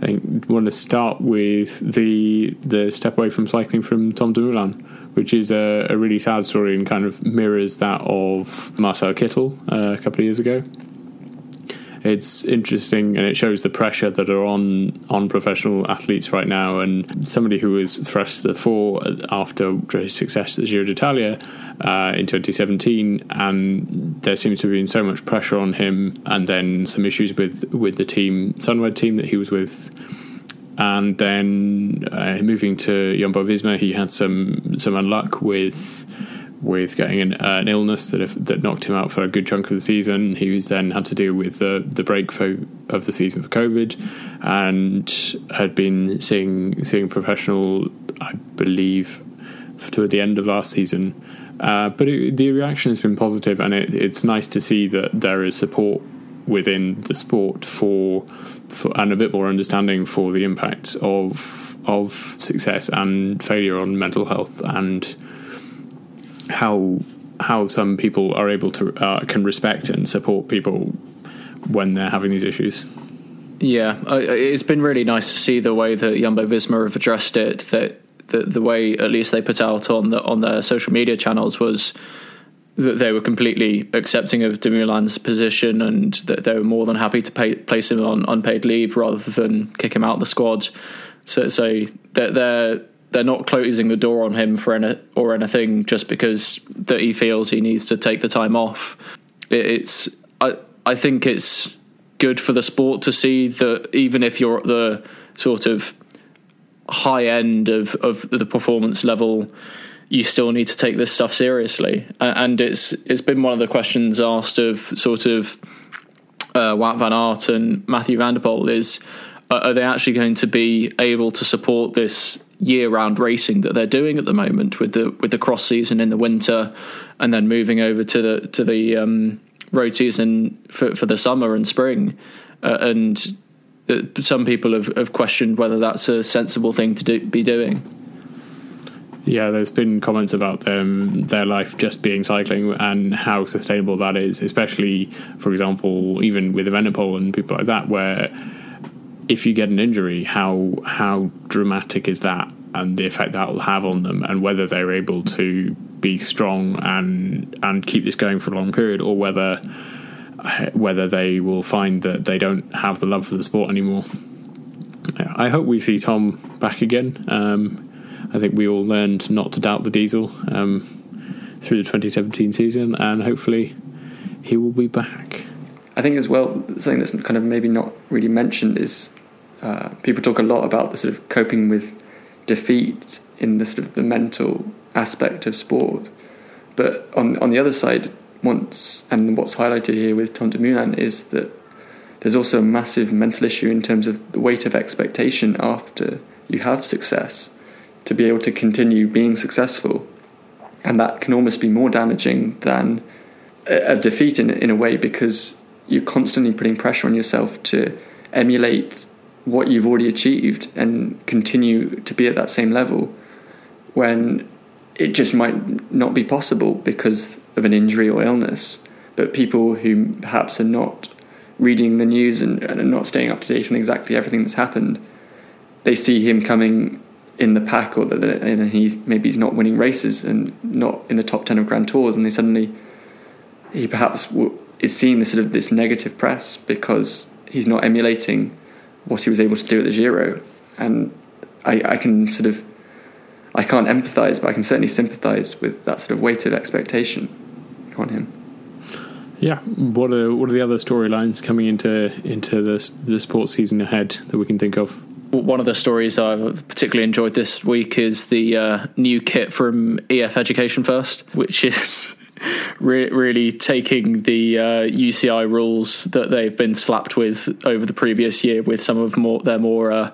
I want to start with the the step away from cycling from Tom Dumoulin, which is a, a really sad story and kind of mirrors that of Marcel Kittel uh, a couple of years ago it's interesting and it shows the pressure that are on on professional athletes right now. And somebody who was thrust to the fore after his success at the Giro d'Italia uh, in 2017, and there seems to have been so much pressure on him, and then some issues with with the team Sunweb team that he was with and then uh, moving to Jumbo Visma, he had some some unluck with with getting an, uh, an illness that if, that knocked him out for a good chunk of the season. He was then had to deal with the the break for, of the season for COVID, and had been seeing seeing professional, I believe, toward the end of last season. Uh, but it, the reaction has been positive, and it, it's nice to see that there is support within the sport for, for and a bit more understanding for the impacts of of success and failure on mental health and how how some people are able to uh, can respect and support people when they're having these issues. Yeah, it's been really nice to see the way that Jumbo Visma have addressed it. That the, the way at least they put out on the on their social media channels was that they were completely accepting of Dumoulin's position and that they were more than happy to pay, place him on unpaid leave rather than kick him out of the squad. So, so they're, they're they're not closing the door on him for any or anything just because that he feels he needs to take the time off. It's I I think it's good for the sport to see that even if you're at the sort of high end of of the performance level you still need to take this stuff seriously and it's it's been one of the questions asked of sort of uh, Wout van Aert and Matthew van der Poel is are they actually going to be able to support this year-round racing that they're doing at the moment with the with the cross season in the winter, and then moving over to the to the um, road season for for the summer and spring, uh, and some people have, have questioned whether that's a sensible thing to do, be doing. Yeah, there's been comments about them, their life just being cycling and how sustainable that is, especially, for example, even with Evenepoel and people like that, where if you get an injury, how how dramatic is that, and the effect that will have on them, and whether they're able to be strong and and keep this going for a long period, or whether whether they will find that they don't have the love for the sport anymore. I hope we see Tom back again. Um, I think we all learned not to doubt the diesel um, through the 2017 season, and hopefully he will be back. I think as well something that's kind of maybe not really mentioned is uh, people talk a lot about the sort of coping with defeat in the sort of the mental aspect of sport, but on on the other side, once and what's highlighted here with Tom Dumoulin is that there's also a massive mental issue in terms of the weight of expectation after you have success to be able to continue being successful. and that can almost be more damaging than a defeat in in a way because you're constantly putting pressure on yourself to emulate what you've already achieved and continue to be at that same level when it just might not be possible because of an injury or illness. But people who perhaps are not reading the news and, and are not staying up to date on exactly everything that's happened, they see him coming in the pack or that he's maybe he's not winning races and not in the top 10 of grand tours and they suddenly he perhaps is seeing this sort of this negative press because he's not emulating what he was able to do at the Giro and I, I can sort of I can't empathize, but I can certainly sympathize with that sort of weight of expectation on him. Yeah, what are what are the other storylines coming into into the the sports season ahead that we can think of? One of the stories I've particularly enjoyed this week is the uh, new kit from EF Education First, which is re- really taking the uh, UCI rules that they've been slapped with over the previous year with some of more their more uh,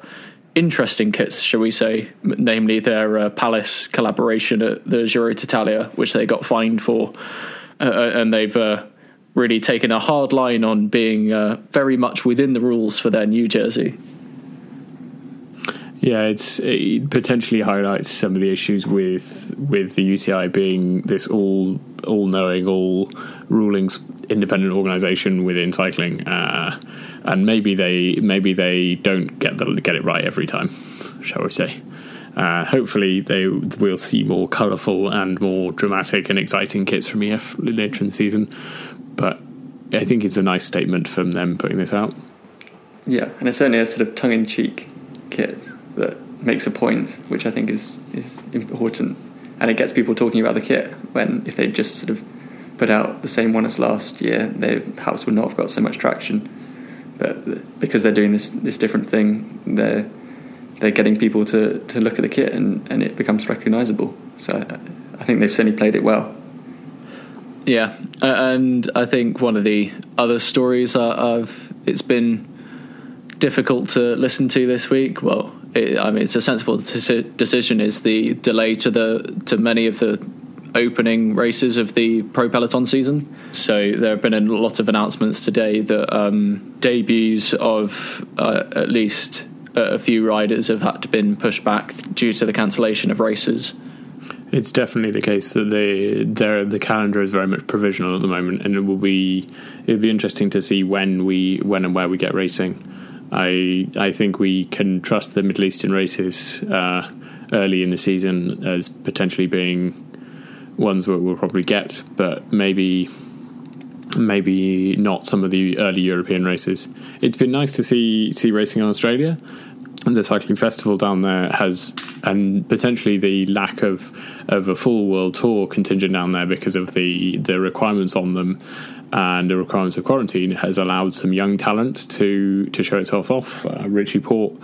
interesting kits, shall we say, namely their uh, Palace collaboration at the Giro d'Italia, which they got fined for, uh, uh, and they've uh, really taken a hard line on being very much within the rules for their new jersey. Yeah, it's it potentially highlights some of the issues with with the UCI being this all all knowing, all rulings independent organisation within cycling, uh, and maybe they maybe they don't get the, get it right every time, shall we say? Uh, hopefully, they will see more colourful and more dramatic and exciting kits from EF later in the season. But I think it's a nice statement from them putting this out. Yeah, and it's certainly a sort of tongue in cheek kit that makes a point, which I think is is important, and it gets people talking about the kit when if they just sort of put out the same one as last year, they perhaps would not have got so much traction. But because they're doing this this different thing, they're they're getting people to, to look at the kit and, and it becomes recognisable. So I think they've certainly played it well. Yeah, and I think one of the other stories I've it's been difficult to listen to this week. Well, it, I mean, it's a sensible decision. Is the delay to the to many of the opening races of the Pro Peloton season. So there have been a lot of announcements today that um, debuts of uh, at least a few riders have had to been pushed back due to the cancellation of races. It's definitely the case that the the calendar is very much provisional at the moment, and it will be it will be interesting to see when we when and where we get racing. I I think we can trust the Middle Eastern races uh, early in the season as potentially being ones that we'll probably get, but maybe maybe not some of the early European races. It's been nice to see see racing in Australia. The cycling festival down there has, and potentially the lack of of a full world tour contingent down there because of the the requirements on them and the requirements of quarantine has allowed some young talent to to show itself off. Uh, Richie Porte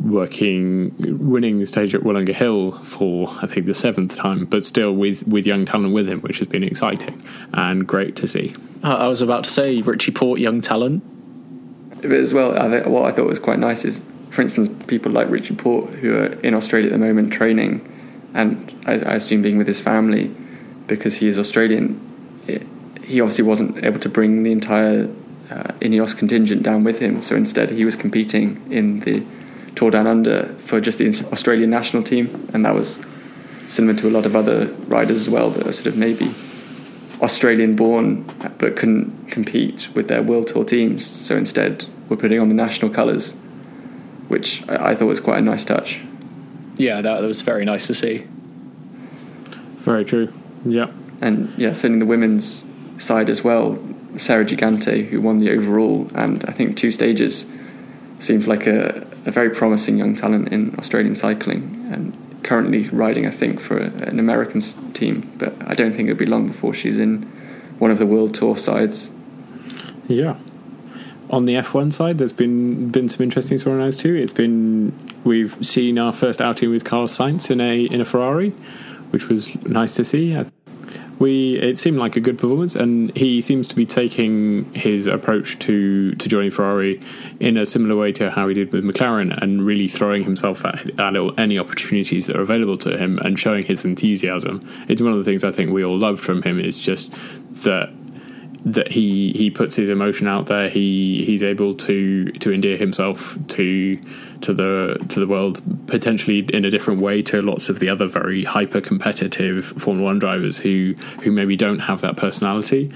working, winning the stage at Willunga Hill for I think the seventh time, but still with with young talent with him, which has been exciting and great to see. I was about to say Richie Porte, young talent. But as well, I think, what I thought was quite nice is, for instance, people like Richie Porte who are in Australia at the moment training, and I, I assume being with his family because he is Australian. It, he obviously wasn't able to bring the entire uh, Ineos contingent down with him, so instead he was competing in the Tour Down Under for just the Australian national team, and that was similar to a lot of other riders as well that are sort of maybe Australian born but couldn't compete with their World Tour teams. So instead, we're putting on the national colours, which I, I thought was quite a nice touch. Yeah, that, that was very nice to see. Very true. Yeah. And yeah, certainly the women's side as well. Sarah Gigante, who won the overall and I think two stages, seems like a, a very promising young talent in Australian cycling and currently riding, I think, for an American team. But I don't think it'll be long before she's in one of the World Tour sides. Yeah. On the F1 side, there's been been some interesting storylines too. It's been we've seen our first outing with Carlos Sainz in a in a Ferrari, which was nice to see. We it seemed like a good performance, and he seems to be taking his approach to to joining Ferrari in a similar way to how he did with McLaren, and really throwing himself at, at any opportunities that are available to him and showing his enthusiasm. It's one of the things I think we all loved from him is just that that he he puts his emotion out there. He he's able to to endear himself to to the to the world potentially in a different way to lots of the other very hyper competitive Formula One drivers who who maybe don't have that personality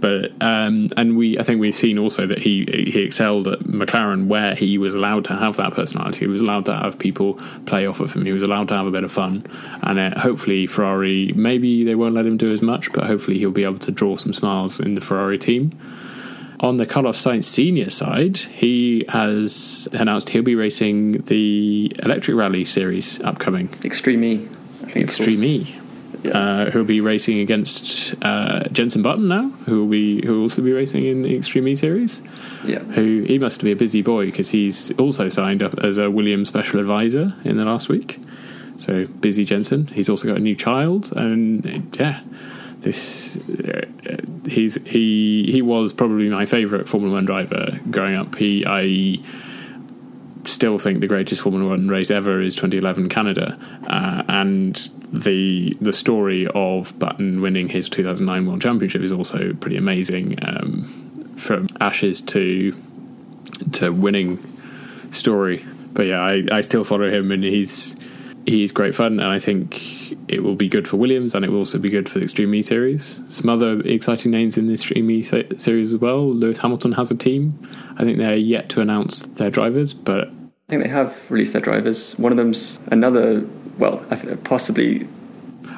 but um, and we I think we've seen also that he he excelled at McLaren where he was allowed to have that personality. He was allowed to have people play off of him. He was allowed to have a bit of fun, and uh, hopefully Ferrari maybe they won't let him do as much, but hopefully he'll be able to draw some smiles in the Ferrari team. On the Carlos Sainz senior side, he has announced he'll be racing the electric rally series upcoming. Extreme E. I think Extreme E yeah. uh, who'll be racing against uh, Jenson Button now, who will be who will also be racing in the Extreme E series. Yeah, who he must be a busy boy because he's also signed up as a Williams special advisor in the last week. So busy Jenson. He's also got a new child, and yeah, this uh, he's he he was probably my favourite Formula One driver growing up. He I still think the greatest Formula One race ever is 2011 Canada, uh, and the the story of Button winning his 2009 World Championship is also pretty amazing. Um, from ashes to to winning story, but yeah, I, I still follow him, and he's he's great fun, and I think it will be good for Williams, and it will also be good for the Extreme E series. Some other exciting names in the Extreme E series as well. Lewis Hamilton has a team. I think they're yet to announce their drivers, but I think they have released their drivers. One of them's another, well, possibly.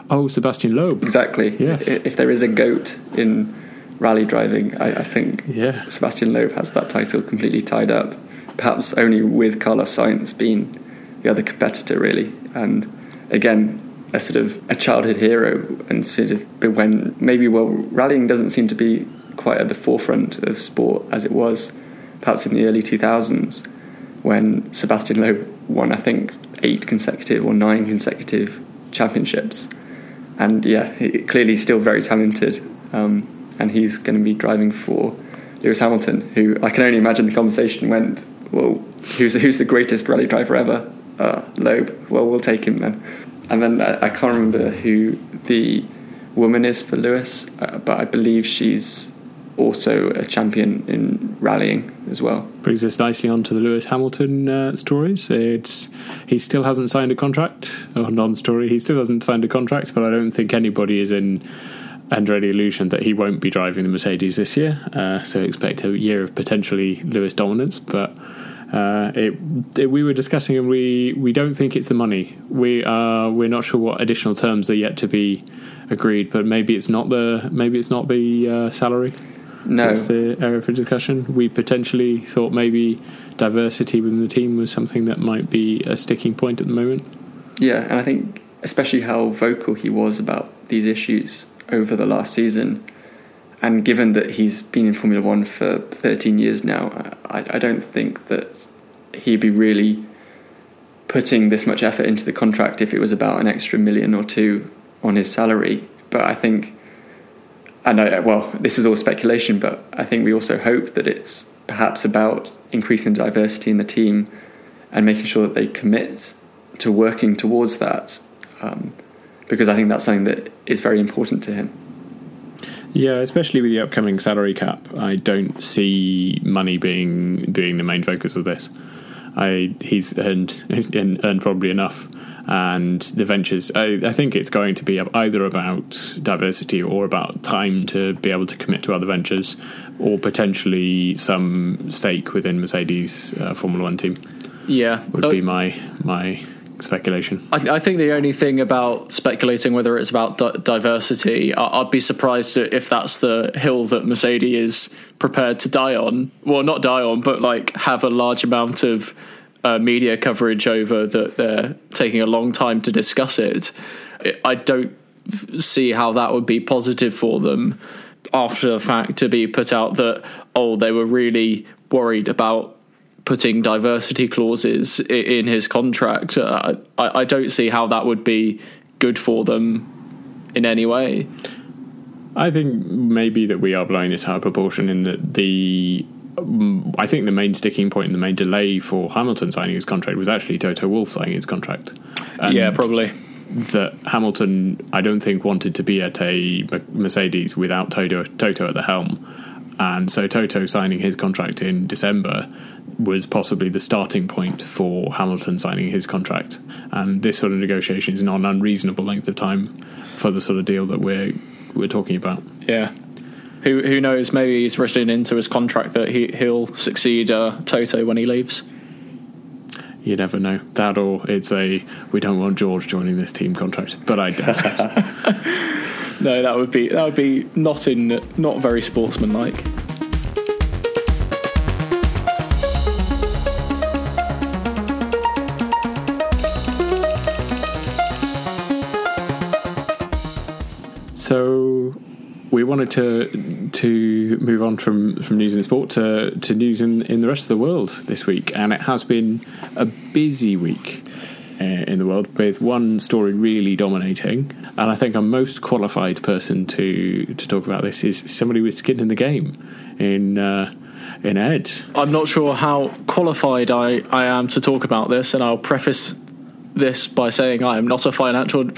Oh, Sebastian Loeb. Exactly. Yes. If there is a goat in rally driving, I, I think yeah. Sebastian Loeb has that title completely tied up. Perhaps only with Carlos Sainz being the other competitor, really. And again, a sort of a childhood hero, and sort of when maybe well, rallying doesn't seem to be quite at the forefront of sport as it was, perhaps in the early two thousands when Sebastian Loeb won, I think, eight consecutive or nine consecutive championships. And yeah, he, clearly still very talented. Um, and he's going to be driving for Lewis Hamilton, who I can only imagine the conversation went, well, who's, who's the greatest rally driver ever? Loeb. Well, we'll take him then. And then I, I can't remember who the woman is for Lewis, uh, but I believe she's also a champion in rallying as well. Brings us nicely on to the Lewis Hamilton uh, stories. It's he still hasn't signed a contract, or non-story. He still hasn't signed a contract, but I don't think anybody is in under any illusion that he won't be driving the Mercedes this year. Uh, so expect a year of potentially Lewis dominance, but. Uh, it, it, we were discussing, and we, we don't think it's the money. We are we're not sure what additional terms are yet to be agreed, but maybe it's not the maybe it's not the uh, salary. No. That's the area for discussion. We potentially thought maybe diversity within the team was something that might be a sticking point at the moment. Yeah, and I think especially how vocal he was about these issues over the last season. And given that he's been in Formula One for 13 years now, I, I don't think that he'd be really putting this much effort into the contract if it was about an extra million or two on his salary. But I think and I, well, this is all speculation, but I think we also hope that it's perhaps about increasing diversity in the team and making sure that they commit to working towards that, um, because I think that's something that is very important to him. Yeah, especially with the upcoming salary cap, I don't see money being being the main focus of this. I he's earned earned probably enough and the ventures. I, I, think it's going to be either about diversity or about time to be able to commit to other ventures, or potentially some stake within Mercedes uh, Formula One team. Yeah, would be my my speculation. I, I, think the only thing about speculating whether it's about di- diversity, I, would be surprised if that's the hill that Mercedes is prepared to die on. Well, not die on, but like have a large amount of uh, media coverage over that they're taking a long time to discuss it. I don't see how that would be positive for them after the fact to be put out that oh they were really worried about putting diversity clauses in his contract. Uh, I, I don't see how that would be good for them in any way. I think maybe that we are blowing this out of proportion in that the. um, I think the main sticking point and the main delay for Hamilton signing his contract was actually Toto Wolff signing his contract. And yeah, probably. That Hamilton, I don't think, wanted to be at a Mercedes without Toto, Toto at the helm. And so Toto signing his contract in December was possibly the starting point for Hamilton signing his contract. And this sort of negotiation is not an unreasonable length of time for the sort of deal that we're we're talking about. Yeah. Who who knows? Maybe he's written into his contract that he he'll succeed uh, Toto when he leaves. You never know. That or it's a we don't want George joining this team contract. But I doubt it. No, that would be that would be not in not very sportsmanlike. So we wanted to to move on from, from news and sport to, to news in, in the rest of the world this week, and it has been a busy week in the world with one story really dominating. And I think a most qualified person to to talk about this is somebody with skin in the game in uh, in Ed. I'm not sure how qualified I, I am to talk about this, and I'll preface this by saying I am not a financial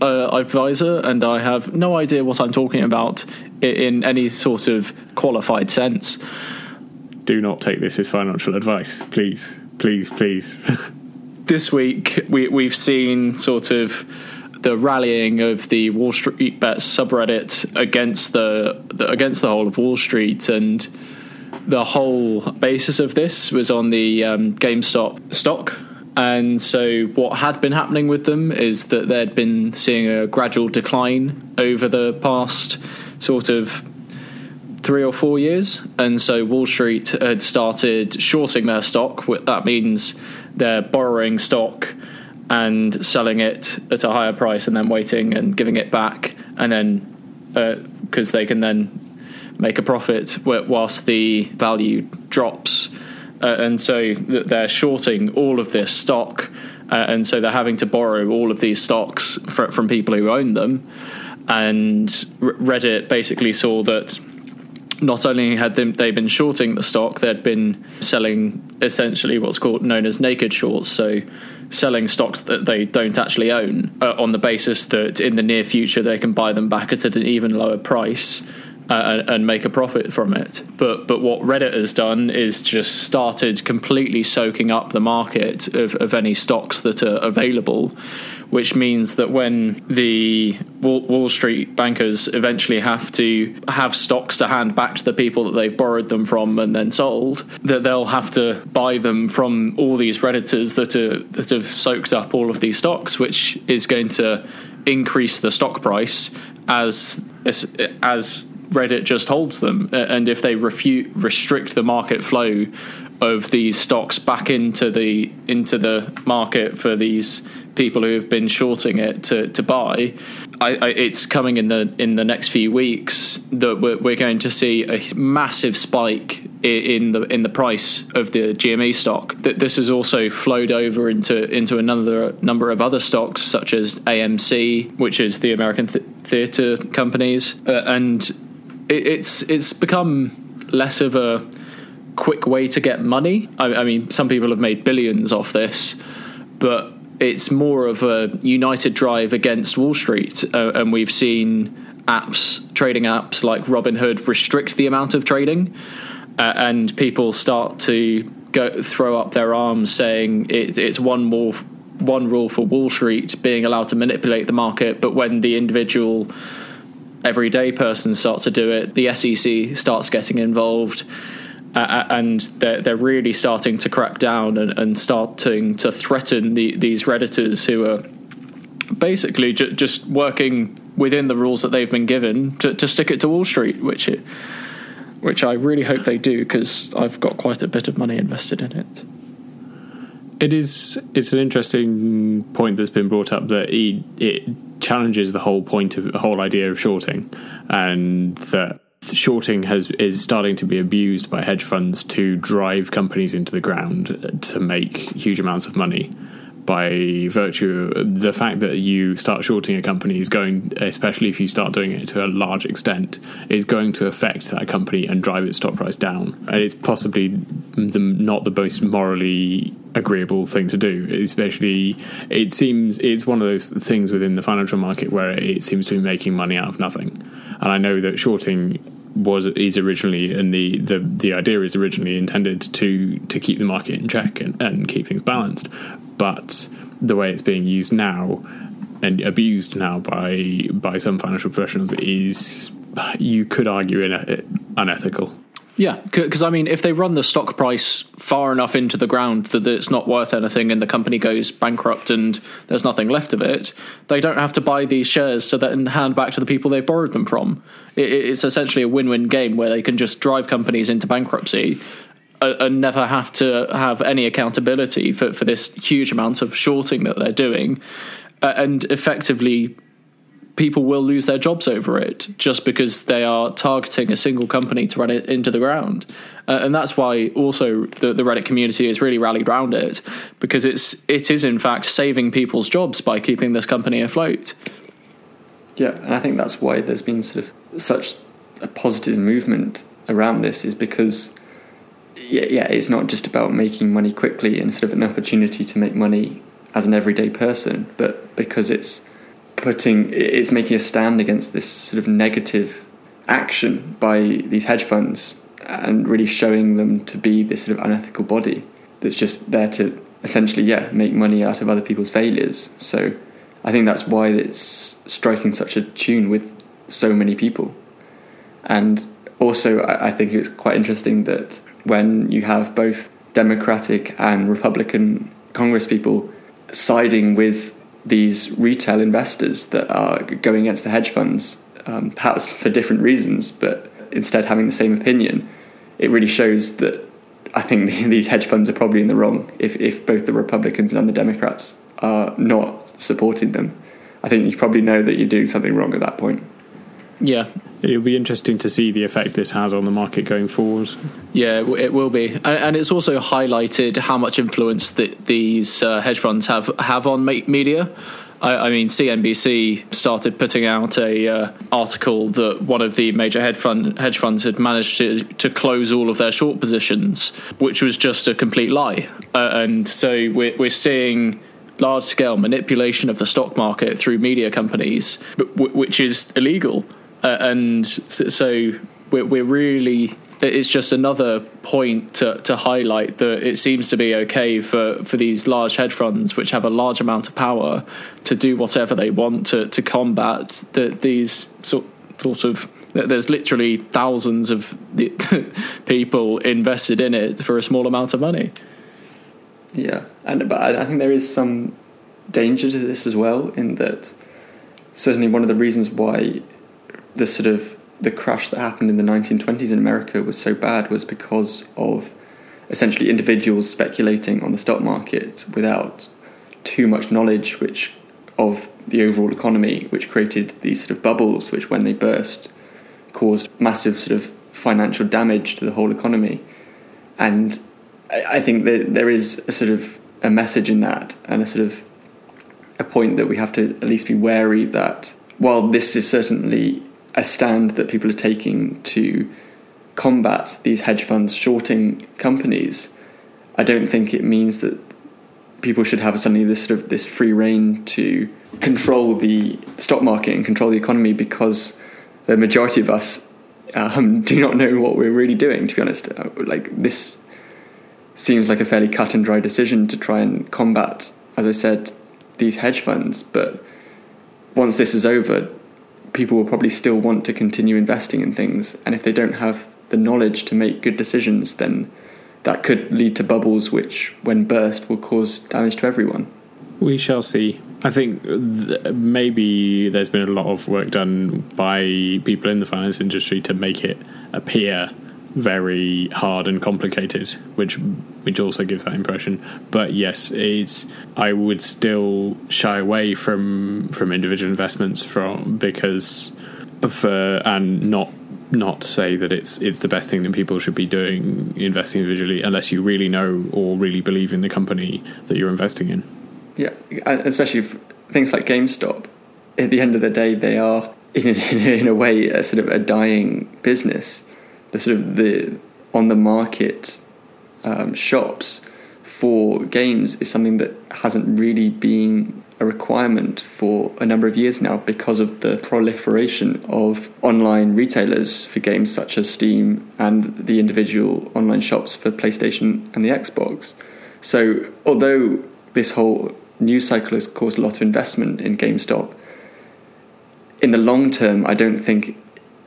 uh, advisor, and I have no idea what I'm talking about in any sort of qualified sense. Do not take this as financial advice, please, please, please. this week we we've seen sort of the rallying of the Wall Street bets subreddit against the, the against the whole of Wall Street and the whole basis of this was on the um, GameStop stock. And so, what had been happening with them is that they'd been seeing a gradual decline over the past sort of three or four years. And so Wall Street had started shorting their stock. That means they're borrowing stock and selling it at a higher price and then waiting and giving it back. And then, because they can then make a profit whilst the value drops. Uh, and so they're shorting all of this stock. Uh, and so they're having to borrow all of these stocks fr- from people who own them. And Reddit basically saw that not only had them, they been shorting the stock, they'd been selling essentially what's called known as naked shorts. So selling stocks that they don't actually own uh, on the basis that in the near future they can buy them back at an even lower price. Uh, and, and make a profit from it, but but what Reddit has done is just started completely soaking up the market of, of any stocks that are available, which means that when the Wall, Street bankers eventually have to have stocks to hand back to the people that they've borrowed them from and then sold, that they'll have to buy them from all these redditors that are that have soaked up all of these stocks, which is going to increase the stock price as as, as Reddit just holds them, and if they refute restrict the market flow of these stocks back into the into the market for these people who have been shorting it to, to buy, I, I, it's coming in the in the next few weeks that we're, we're going to see a massive spike in the in the price of the GME stock. That this has also flowed over into into another number of other stocks such as AMC, which is the American th- theater companies, uh, and it, it's it's become less of a quick way to get money. I, I mean, some people have made billions off this, but it's more of a united drive against Wall Street, uh, and we've seen apps, trading apps like Robinhood, restrict the amount of trading, uh, and people start to go throw up their arms, saying it, it's one more one rule for Wall Street being allowed to manipulate the market, but when the individual everyday person starts to do it, the SEC starts getting involved, uh, and they're, they're really starting to crack down and, and starting to threaten the, these redditors who are basically ju- just working within the rules that they've been given to, to stick it to Wall Street, which it, which I really hope they do because I've got quite a bit of money invested in it. It is. It's an interesting point that's been brought up that it, it challenges the whole point of the whole idea of shorting, and that shorting has is starting to be abused by hedge funds to drive companies into the ground to make huge amounts of money. by virtue of the fact that you start shorting a company is going, especially if you start doing it to a large extent, is going to affect that company and drive its stock price down. And it's possibly the, not the most morally agreeable thing to do. Especially, it seems it's one of those things within the financial market where it seems to be making money out of nothing. And I know that shorting was is originally and the, the, the idea is originally intended to to keep the market in check and, and keep things balanced but the way it's being used now and abused now by by some financial professionals is you could argue in unethical yeah, because I mean, if they run the stock price far enough into the ground that it's not worth anything and the company goes bankrupt and there's nothing left of it, they don't have to buy these shares to then hand back to the people they borrowed them from. It's essentially a win win game where they can just drive companies into bankruptcy and never have to have any accountability for, for this huge amount of shorting that they're doing. Uh, and effectively people will lose their jobs over it just because they are targeting a single company to run it into the ground. Uh, and that's why also the, the Reddit community has really rallied around it because it's it is in fact saving people's jobs by keeping this company afloat. Yeah, and I think that's why there's been sort of such a positive movement around this is because yeah, yeah, it's not just about making money quickly and sort of an opportunity to make money as an everyday person, but because it's putting it's making a stand against this sort of negative action by these hedge funds and really showing them to be this sort of unethical body that's just there to essentially yeah make money out of other people's failures. So i think that's why it's striking such a tune with so many people and also i think it's quite interesting that when you have both democratic and republican congress people siding with these retail investors that are going against the hedge funds, um, perhaps for different reasons, but instead having the same opinion, it really shows that I think these hedge funds are probably in the wrong if, if both the Republicans and the Democrats are not supporting them. I think you probably know that you're doing something wrong at that point. Yeah. It'll be interesting to see the effect this has on the market going forward. Yeah, it will be, and it's also highlighted how much influence that these uh, hedge funds have have on media. I, mean, CNBC started putting out a uh, article that one of the major hedge fund hedge funds had managed to to close all of their short positions, which was just a complete lie. Uh, and so we're we're seeing large scale manipulation of the stock market through media companies, which is illegal. Uh, and so we're, we're really it's just another point to, to highlight that it seems to be okay for, for these large hedge funds, which have a large amount of power, to do whatever they want to, to combat the, these sort, sort of. There's literally thousands of people invested in it for a small amount of money. Yeah, and but I think there is some danger to this as well, in that certainly one of the reasons why the sort of the crash that happened in the 1920s in America was so bad was because of essentially individuals speculating on the stock market without too much knowledge which of the overall economy which created these sort of bubbles which when they burst caused massive sort of financial damage to the whole economy. And I think that there is a sort of a message in that and a sort of a point that we have to at least be wary that while this is certainly a stand that people are taking to combat these hedge funds shorting companies, I don't think it means that people should have suddenly this sort of this free rein to control the stock market and control the economy because the majority of us um, do not know what we're really doing. To be honest, uh, like this seems like a fairly cut and dry decision to try and combat, as I said, these hedge funds. But once this is over, people will probably still want to continue investing in things. And if they don't have the knowledge to make good decisions, then that could lead to bubbles which, when burst, will cause damage to everyone. We shall see. I think th- maybe there's been a lot of work done by people in the finance industry to make it appear very hard and complicated, which which also gives that impression. But yes, it's I would still shy away from from individual investments from because of uh, and not not say that it's it's the best thing that people should be doing investing individually unless you really know or really believe in the company that you're investing in. Yeah, especially things like GameStop. At the end of the day, they are in a, in a way a sort of a dying business. The sort of the on the market um, shops for games is something that hasn't really been a requirement for a number of years now because of the proliferation of online retailers for games such as Steam and the individual online shops for PlayStation and the Xbox. So, although this whole news cycle has caused a lot of investment in GameStop, in the long term, I don't think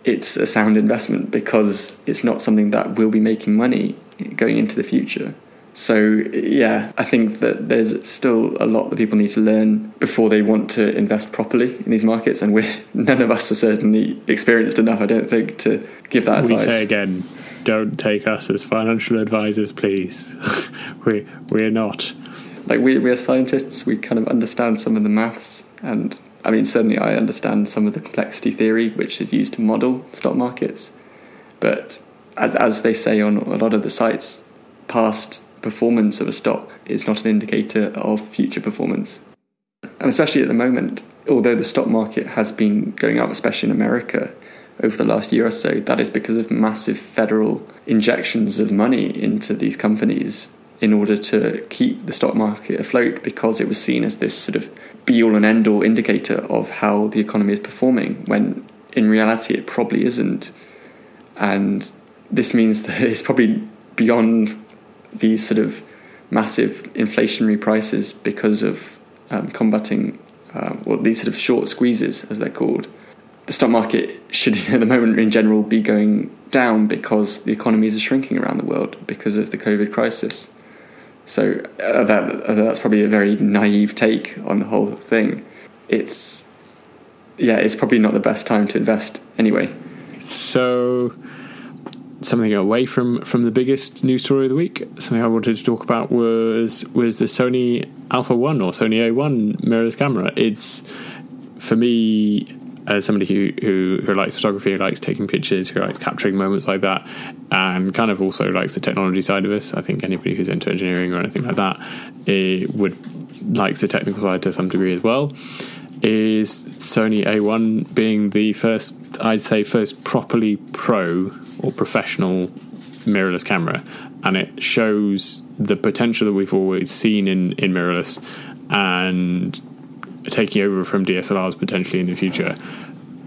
it's a sound investment because it's not something that will be making money going into the future. So, yeah, I think that there's still a lot that people need to learn before they want to invest properly in these markets. And we're, none of us are certainly experienced enough, I don't think, to give that we advice. say again, don't take us as financial advisors, please. we we're not. Like, we, we're scientists, we kind of understand some of the maths. And I mean, certainly I understand some of the complexity theory, which is used to model stock markets. But as, as they say on a lot of the sites, past performance of a stock is not an indicator of future performance. And especially at the moment, although the stock market has been going up, especially in America, over the last year or so, that is because of massive federal injections of money into these companies in order to keep the stock market afloat because it was seen as this sort of be all and end all indicator of how the economy is performing, when in reality it probably isn't. And this means that it's probably beyond these sort of massive inflationary prices because of um, combating uh, well these sort of short squeezes as they're called. The stock market should at the moment in general be going down because the economies are shrinking around the world because of the COVID crisis. So uh, that uh, that's probably a very naive take on the whole thing. It's yeah, it's probably not the best time to invest anyway. So something away from from the biggest news story of the week. Something I wanted to talk about was was the Sony Alpha One or Sony A One mirrorless camera. It's for me as somebody who, who who likes photography, who likes taking pictures, who likes capturing moments like that, and kind of also likes the technology side of this. I think anybody who's into engineering or anything like that it would like the technical side to some degree as well. Is Sony A1 being the first, I'd say, first properly pro or professional mirrorless camera, and it shows the potential that we've always seen in, in mirrorless and taking over from DSLRs potentially in the future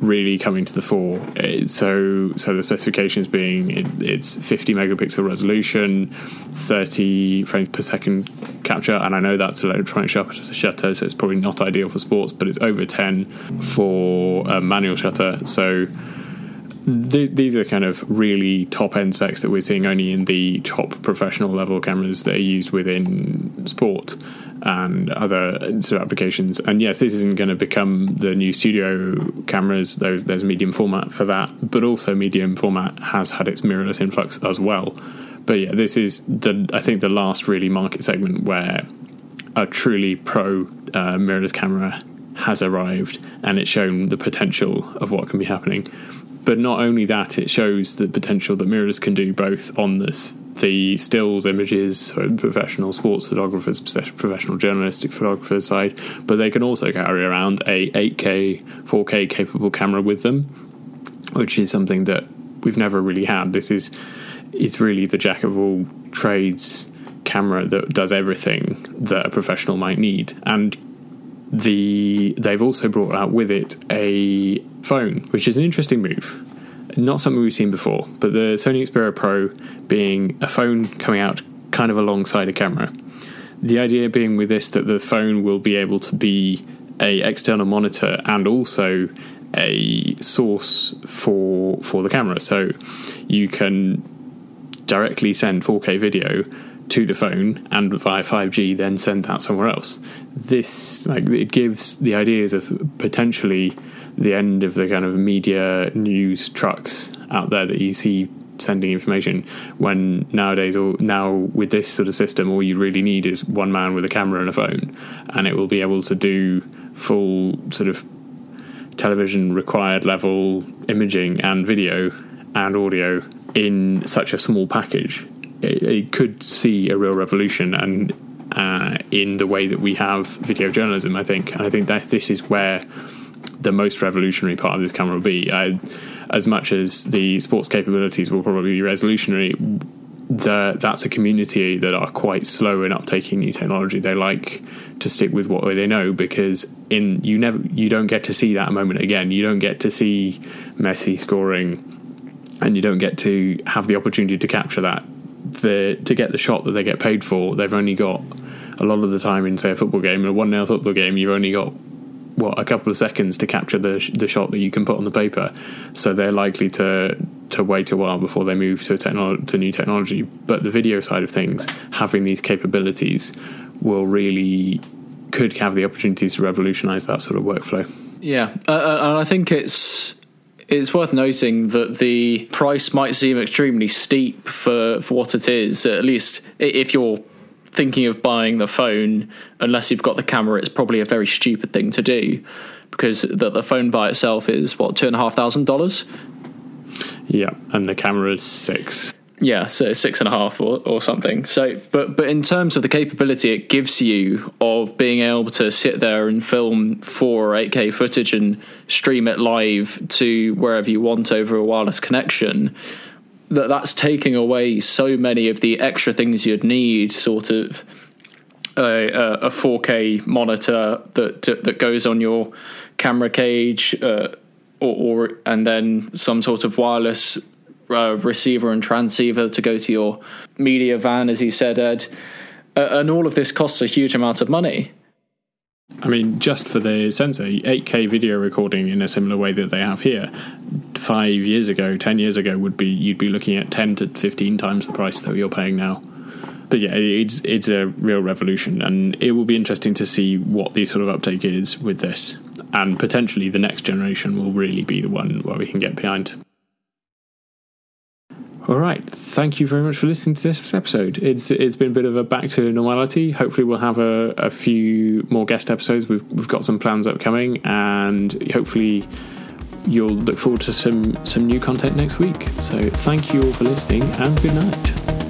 really coming to the fore. So, so the specifications being it, it's 50 megapixel resolution, 30 frames per second capture, and I know that's an electronic shutter, so it's probably not ideal for sports, but it's over 10 for a manual shutter. So. Th- these are kind of really top end specs that we're seeing only in the top professional level cameras that are used within sport and other sort of applications. And yes, this isn't going to become the new studio cameras. There's there's medium format for that, but also medium format has had its mirrorless influx as well. But yeah, this is the I think the last really market segment where a truly pro uh, mirrorless camera has arrived, and it's shown the potential of what can be happening. But not only that, it shows the potential that mirrorless can do both on this the stills images, so professional sports photographers, professional journalistic photographers side, but they can also carry around a 8K, 4K capable camera with them, which is something that we've never really had. This is it's really the jack of all trades camera that does everything that a professional might need, and the they've also brought out with it a phone, which is an interesting move not something we've seen before, but the Sony Xperia Pro being a phone coming out kind of alongside a camera. The idea being with this that the phone will be able to be a external monitor and also a source for for the camera. So you can directly send 4K video to the phone and via 5G then send that somewhere else. This like it gives the ideas of potentially the end of the kind of media news trucks out there that you see sending information when nowadays or now with this sort of system all you really need is one man with a camera and a phone and it will be able to do full sort of television required level imaging and video and audio in such a small package it, it could see a real revolution and uh, in the way that we have video journalism. I think, and I think that this is where the most revolutionary part of this camera will be. I, as much as the sports capabilities will probably be resolutionary, the, that's a community that are quite slow in uptaking new technology. They like to stick with what they know because in you never you don't get to see that moment again. You don't get to see Messi scoring, and you don't get to have the opportunity to capture that. The to get the shot that they get paid for, they've only got a lot of the time in say a football game, a one 0 football game, you've only got what a couple of seconds to capture the the shot that you can put on the paper. So they're likely to to wait a while before they move to technolo- to new technology. But the video side of things, having these capabilities, will really could have the opportunities to revolutionise that sort of workflow. Yeah, uh, uh, and I think it's it's worth noting that the price might seem extremely steep for for what it is. At least if you're thinking of buying the phone, unless you've got the camera, it's probably a very stupid thing to do because the, the phone by itself is what two and a half thousand dollars. Yeah, and the camera is six. Yeah, so six and a half or, or something. So, but but in terms of the capability it gives you of being able to sit there and film 4 or 8K footage and stream it live to wherever you want over a wireless connection, that that's taking away so many of the extra things you'd need, sort of a, a 4K monitor that that goes on your camera cage, uh, or, or, and then some sort of wireless uh, receiver and transceiver to go to your media van, as you said, Ed. Uh, and all of this costs a huge amount of money. I mean, just for the sensor, 8K video recording in a similar way that they have here, five years ago, 10 years ago, would be you'd be looking at 10 to 15 times the price that you're paying now. But yeah, it's it's a real revolution, and it will be interesting to see what the sort of uptake is with this, and potentially the next generation will really be the one where we can get behind. All right. Thank you very much for listening to this episode. It's it's been a bit of a back to normality. Hopefully, we'll have a, a few more guest episodes. We've we've got some plans upcoming, and hopefully, you'll look forward to some some new content next week. So, thank you all for listening, and good night.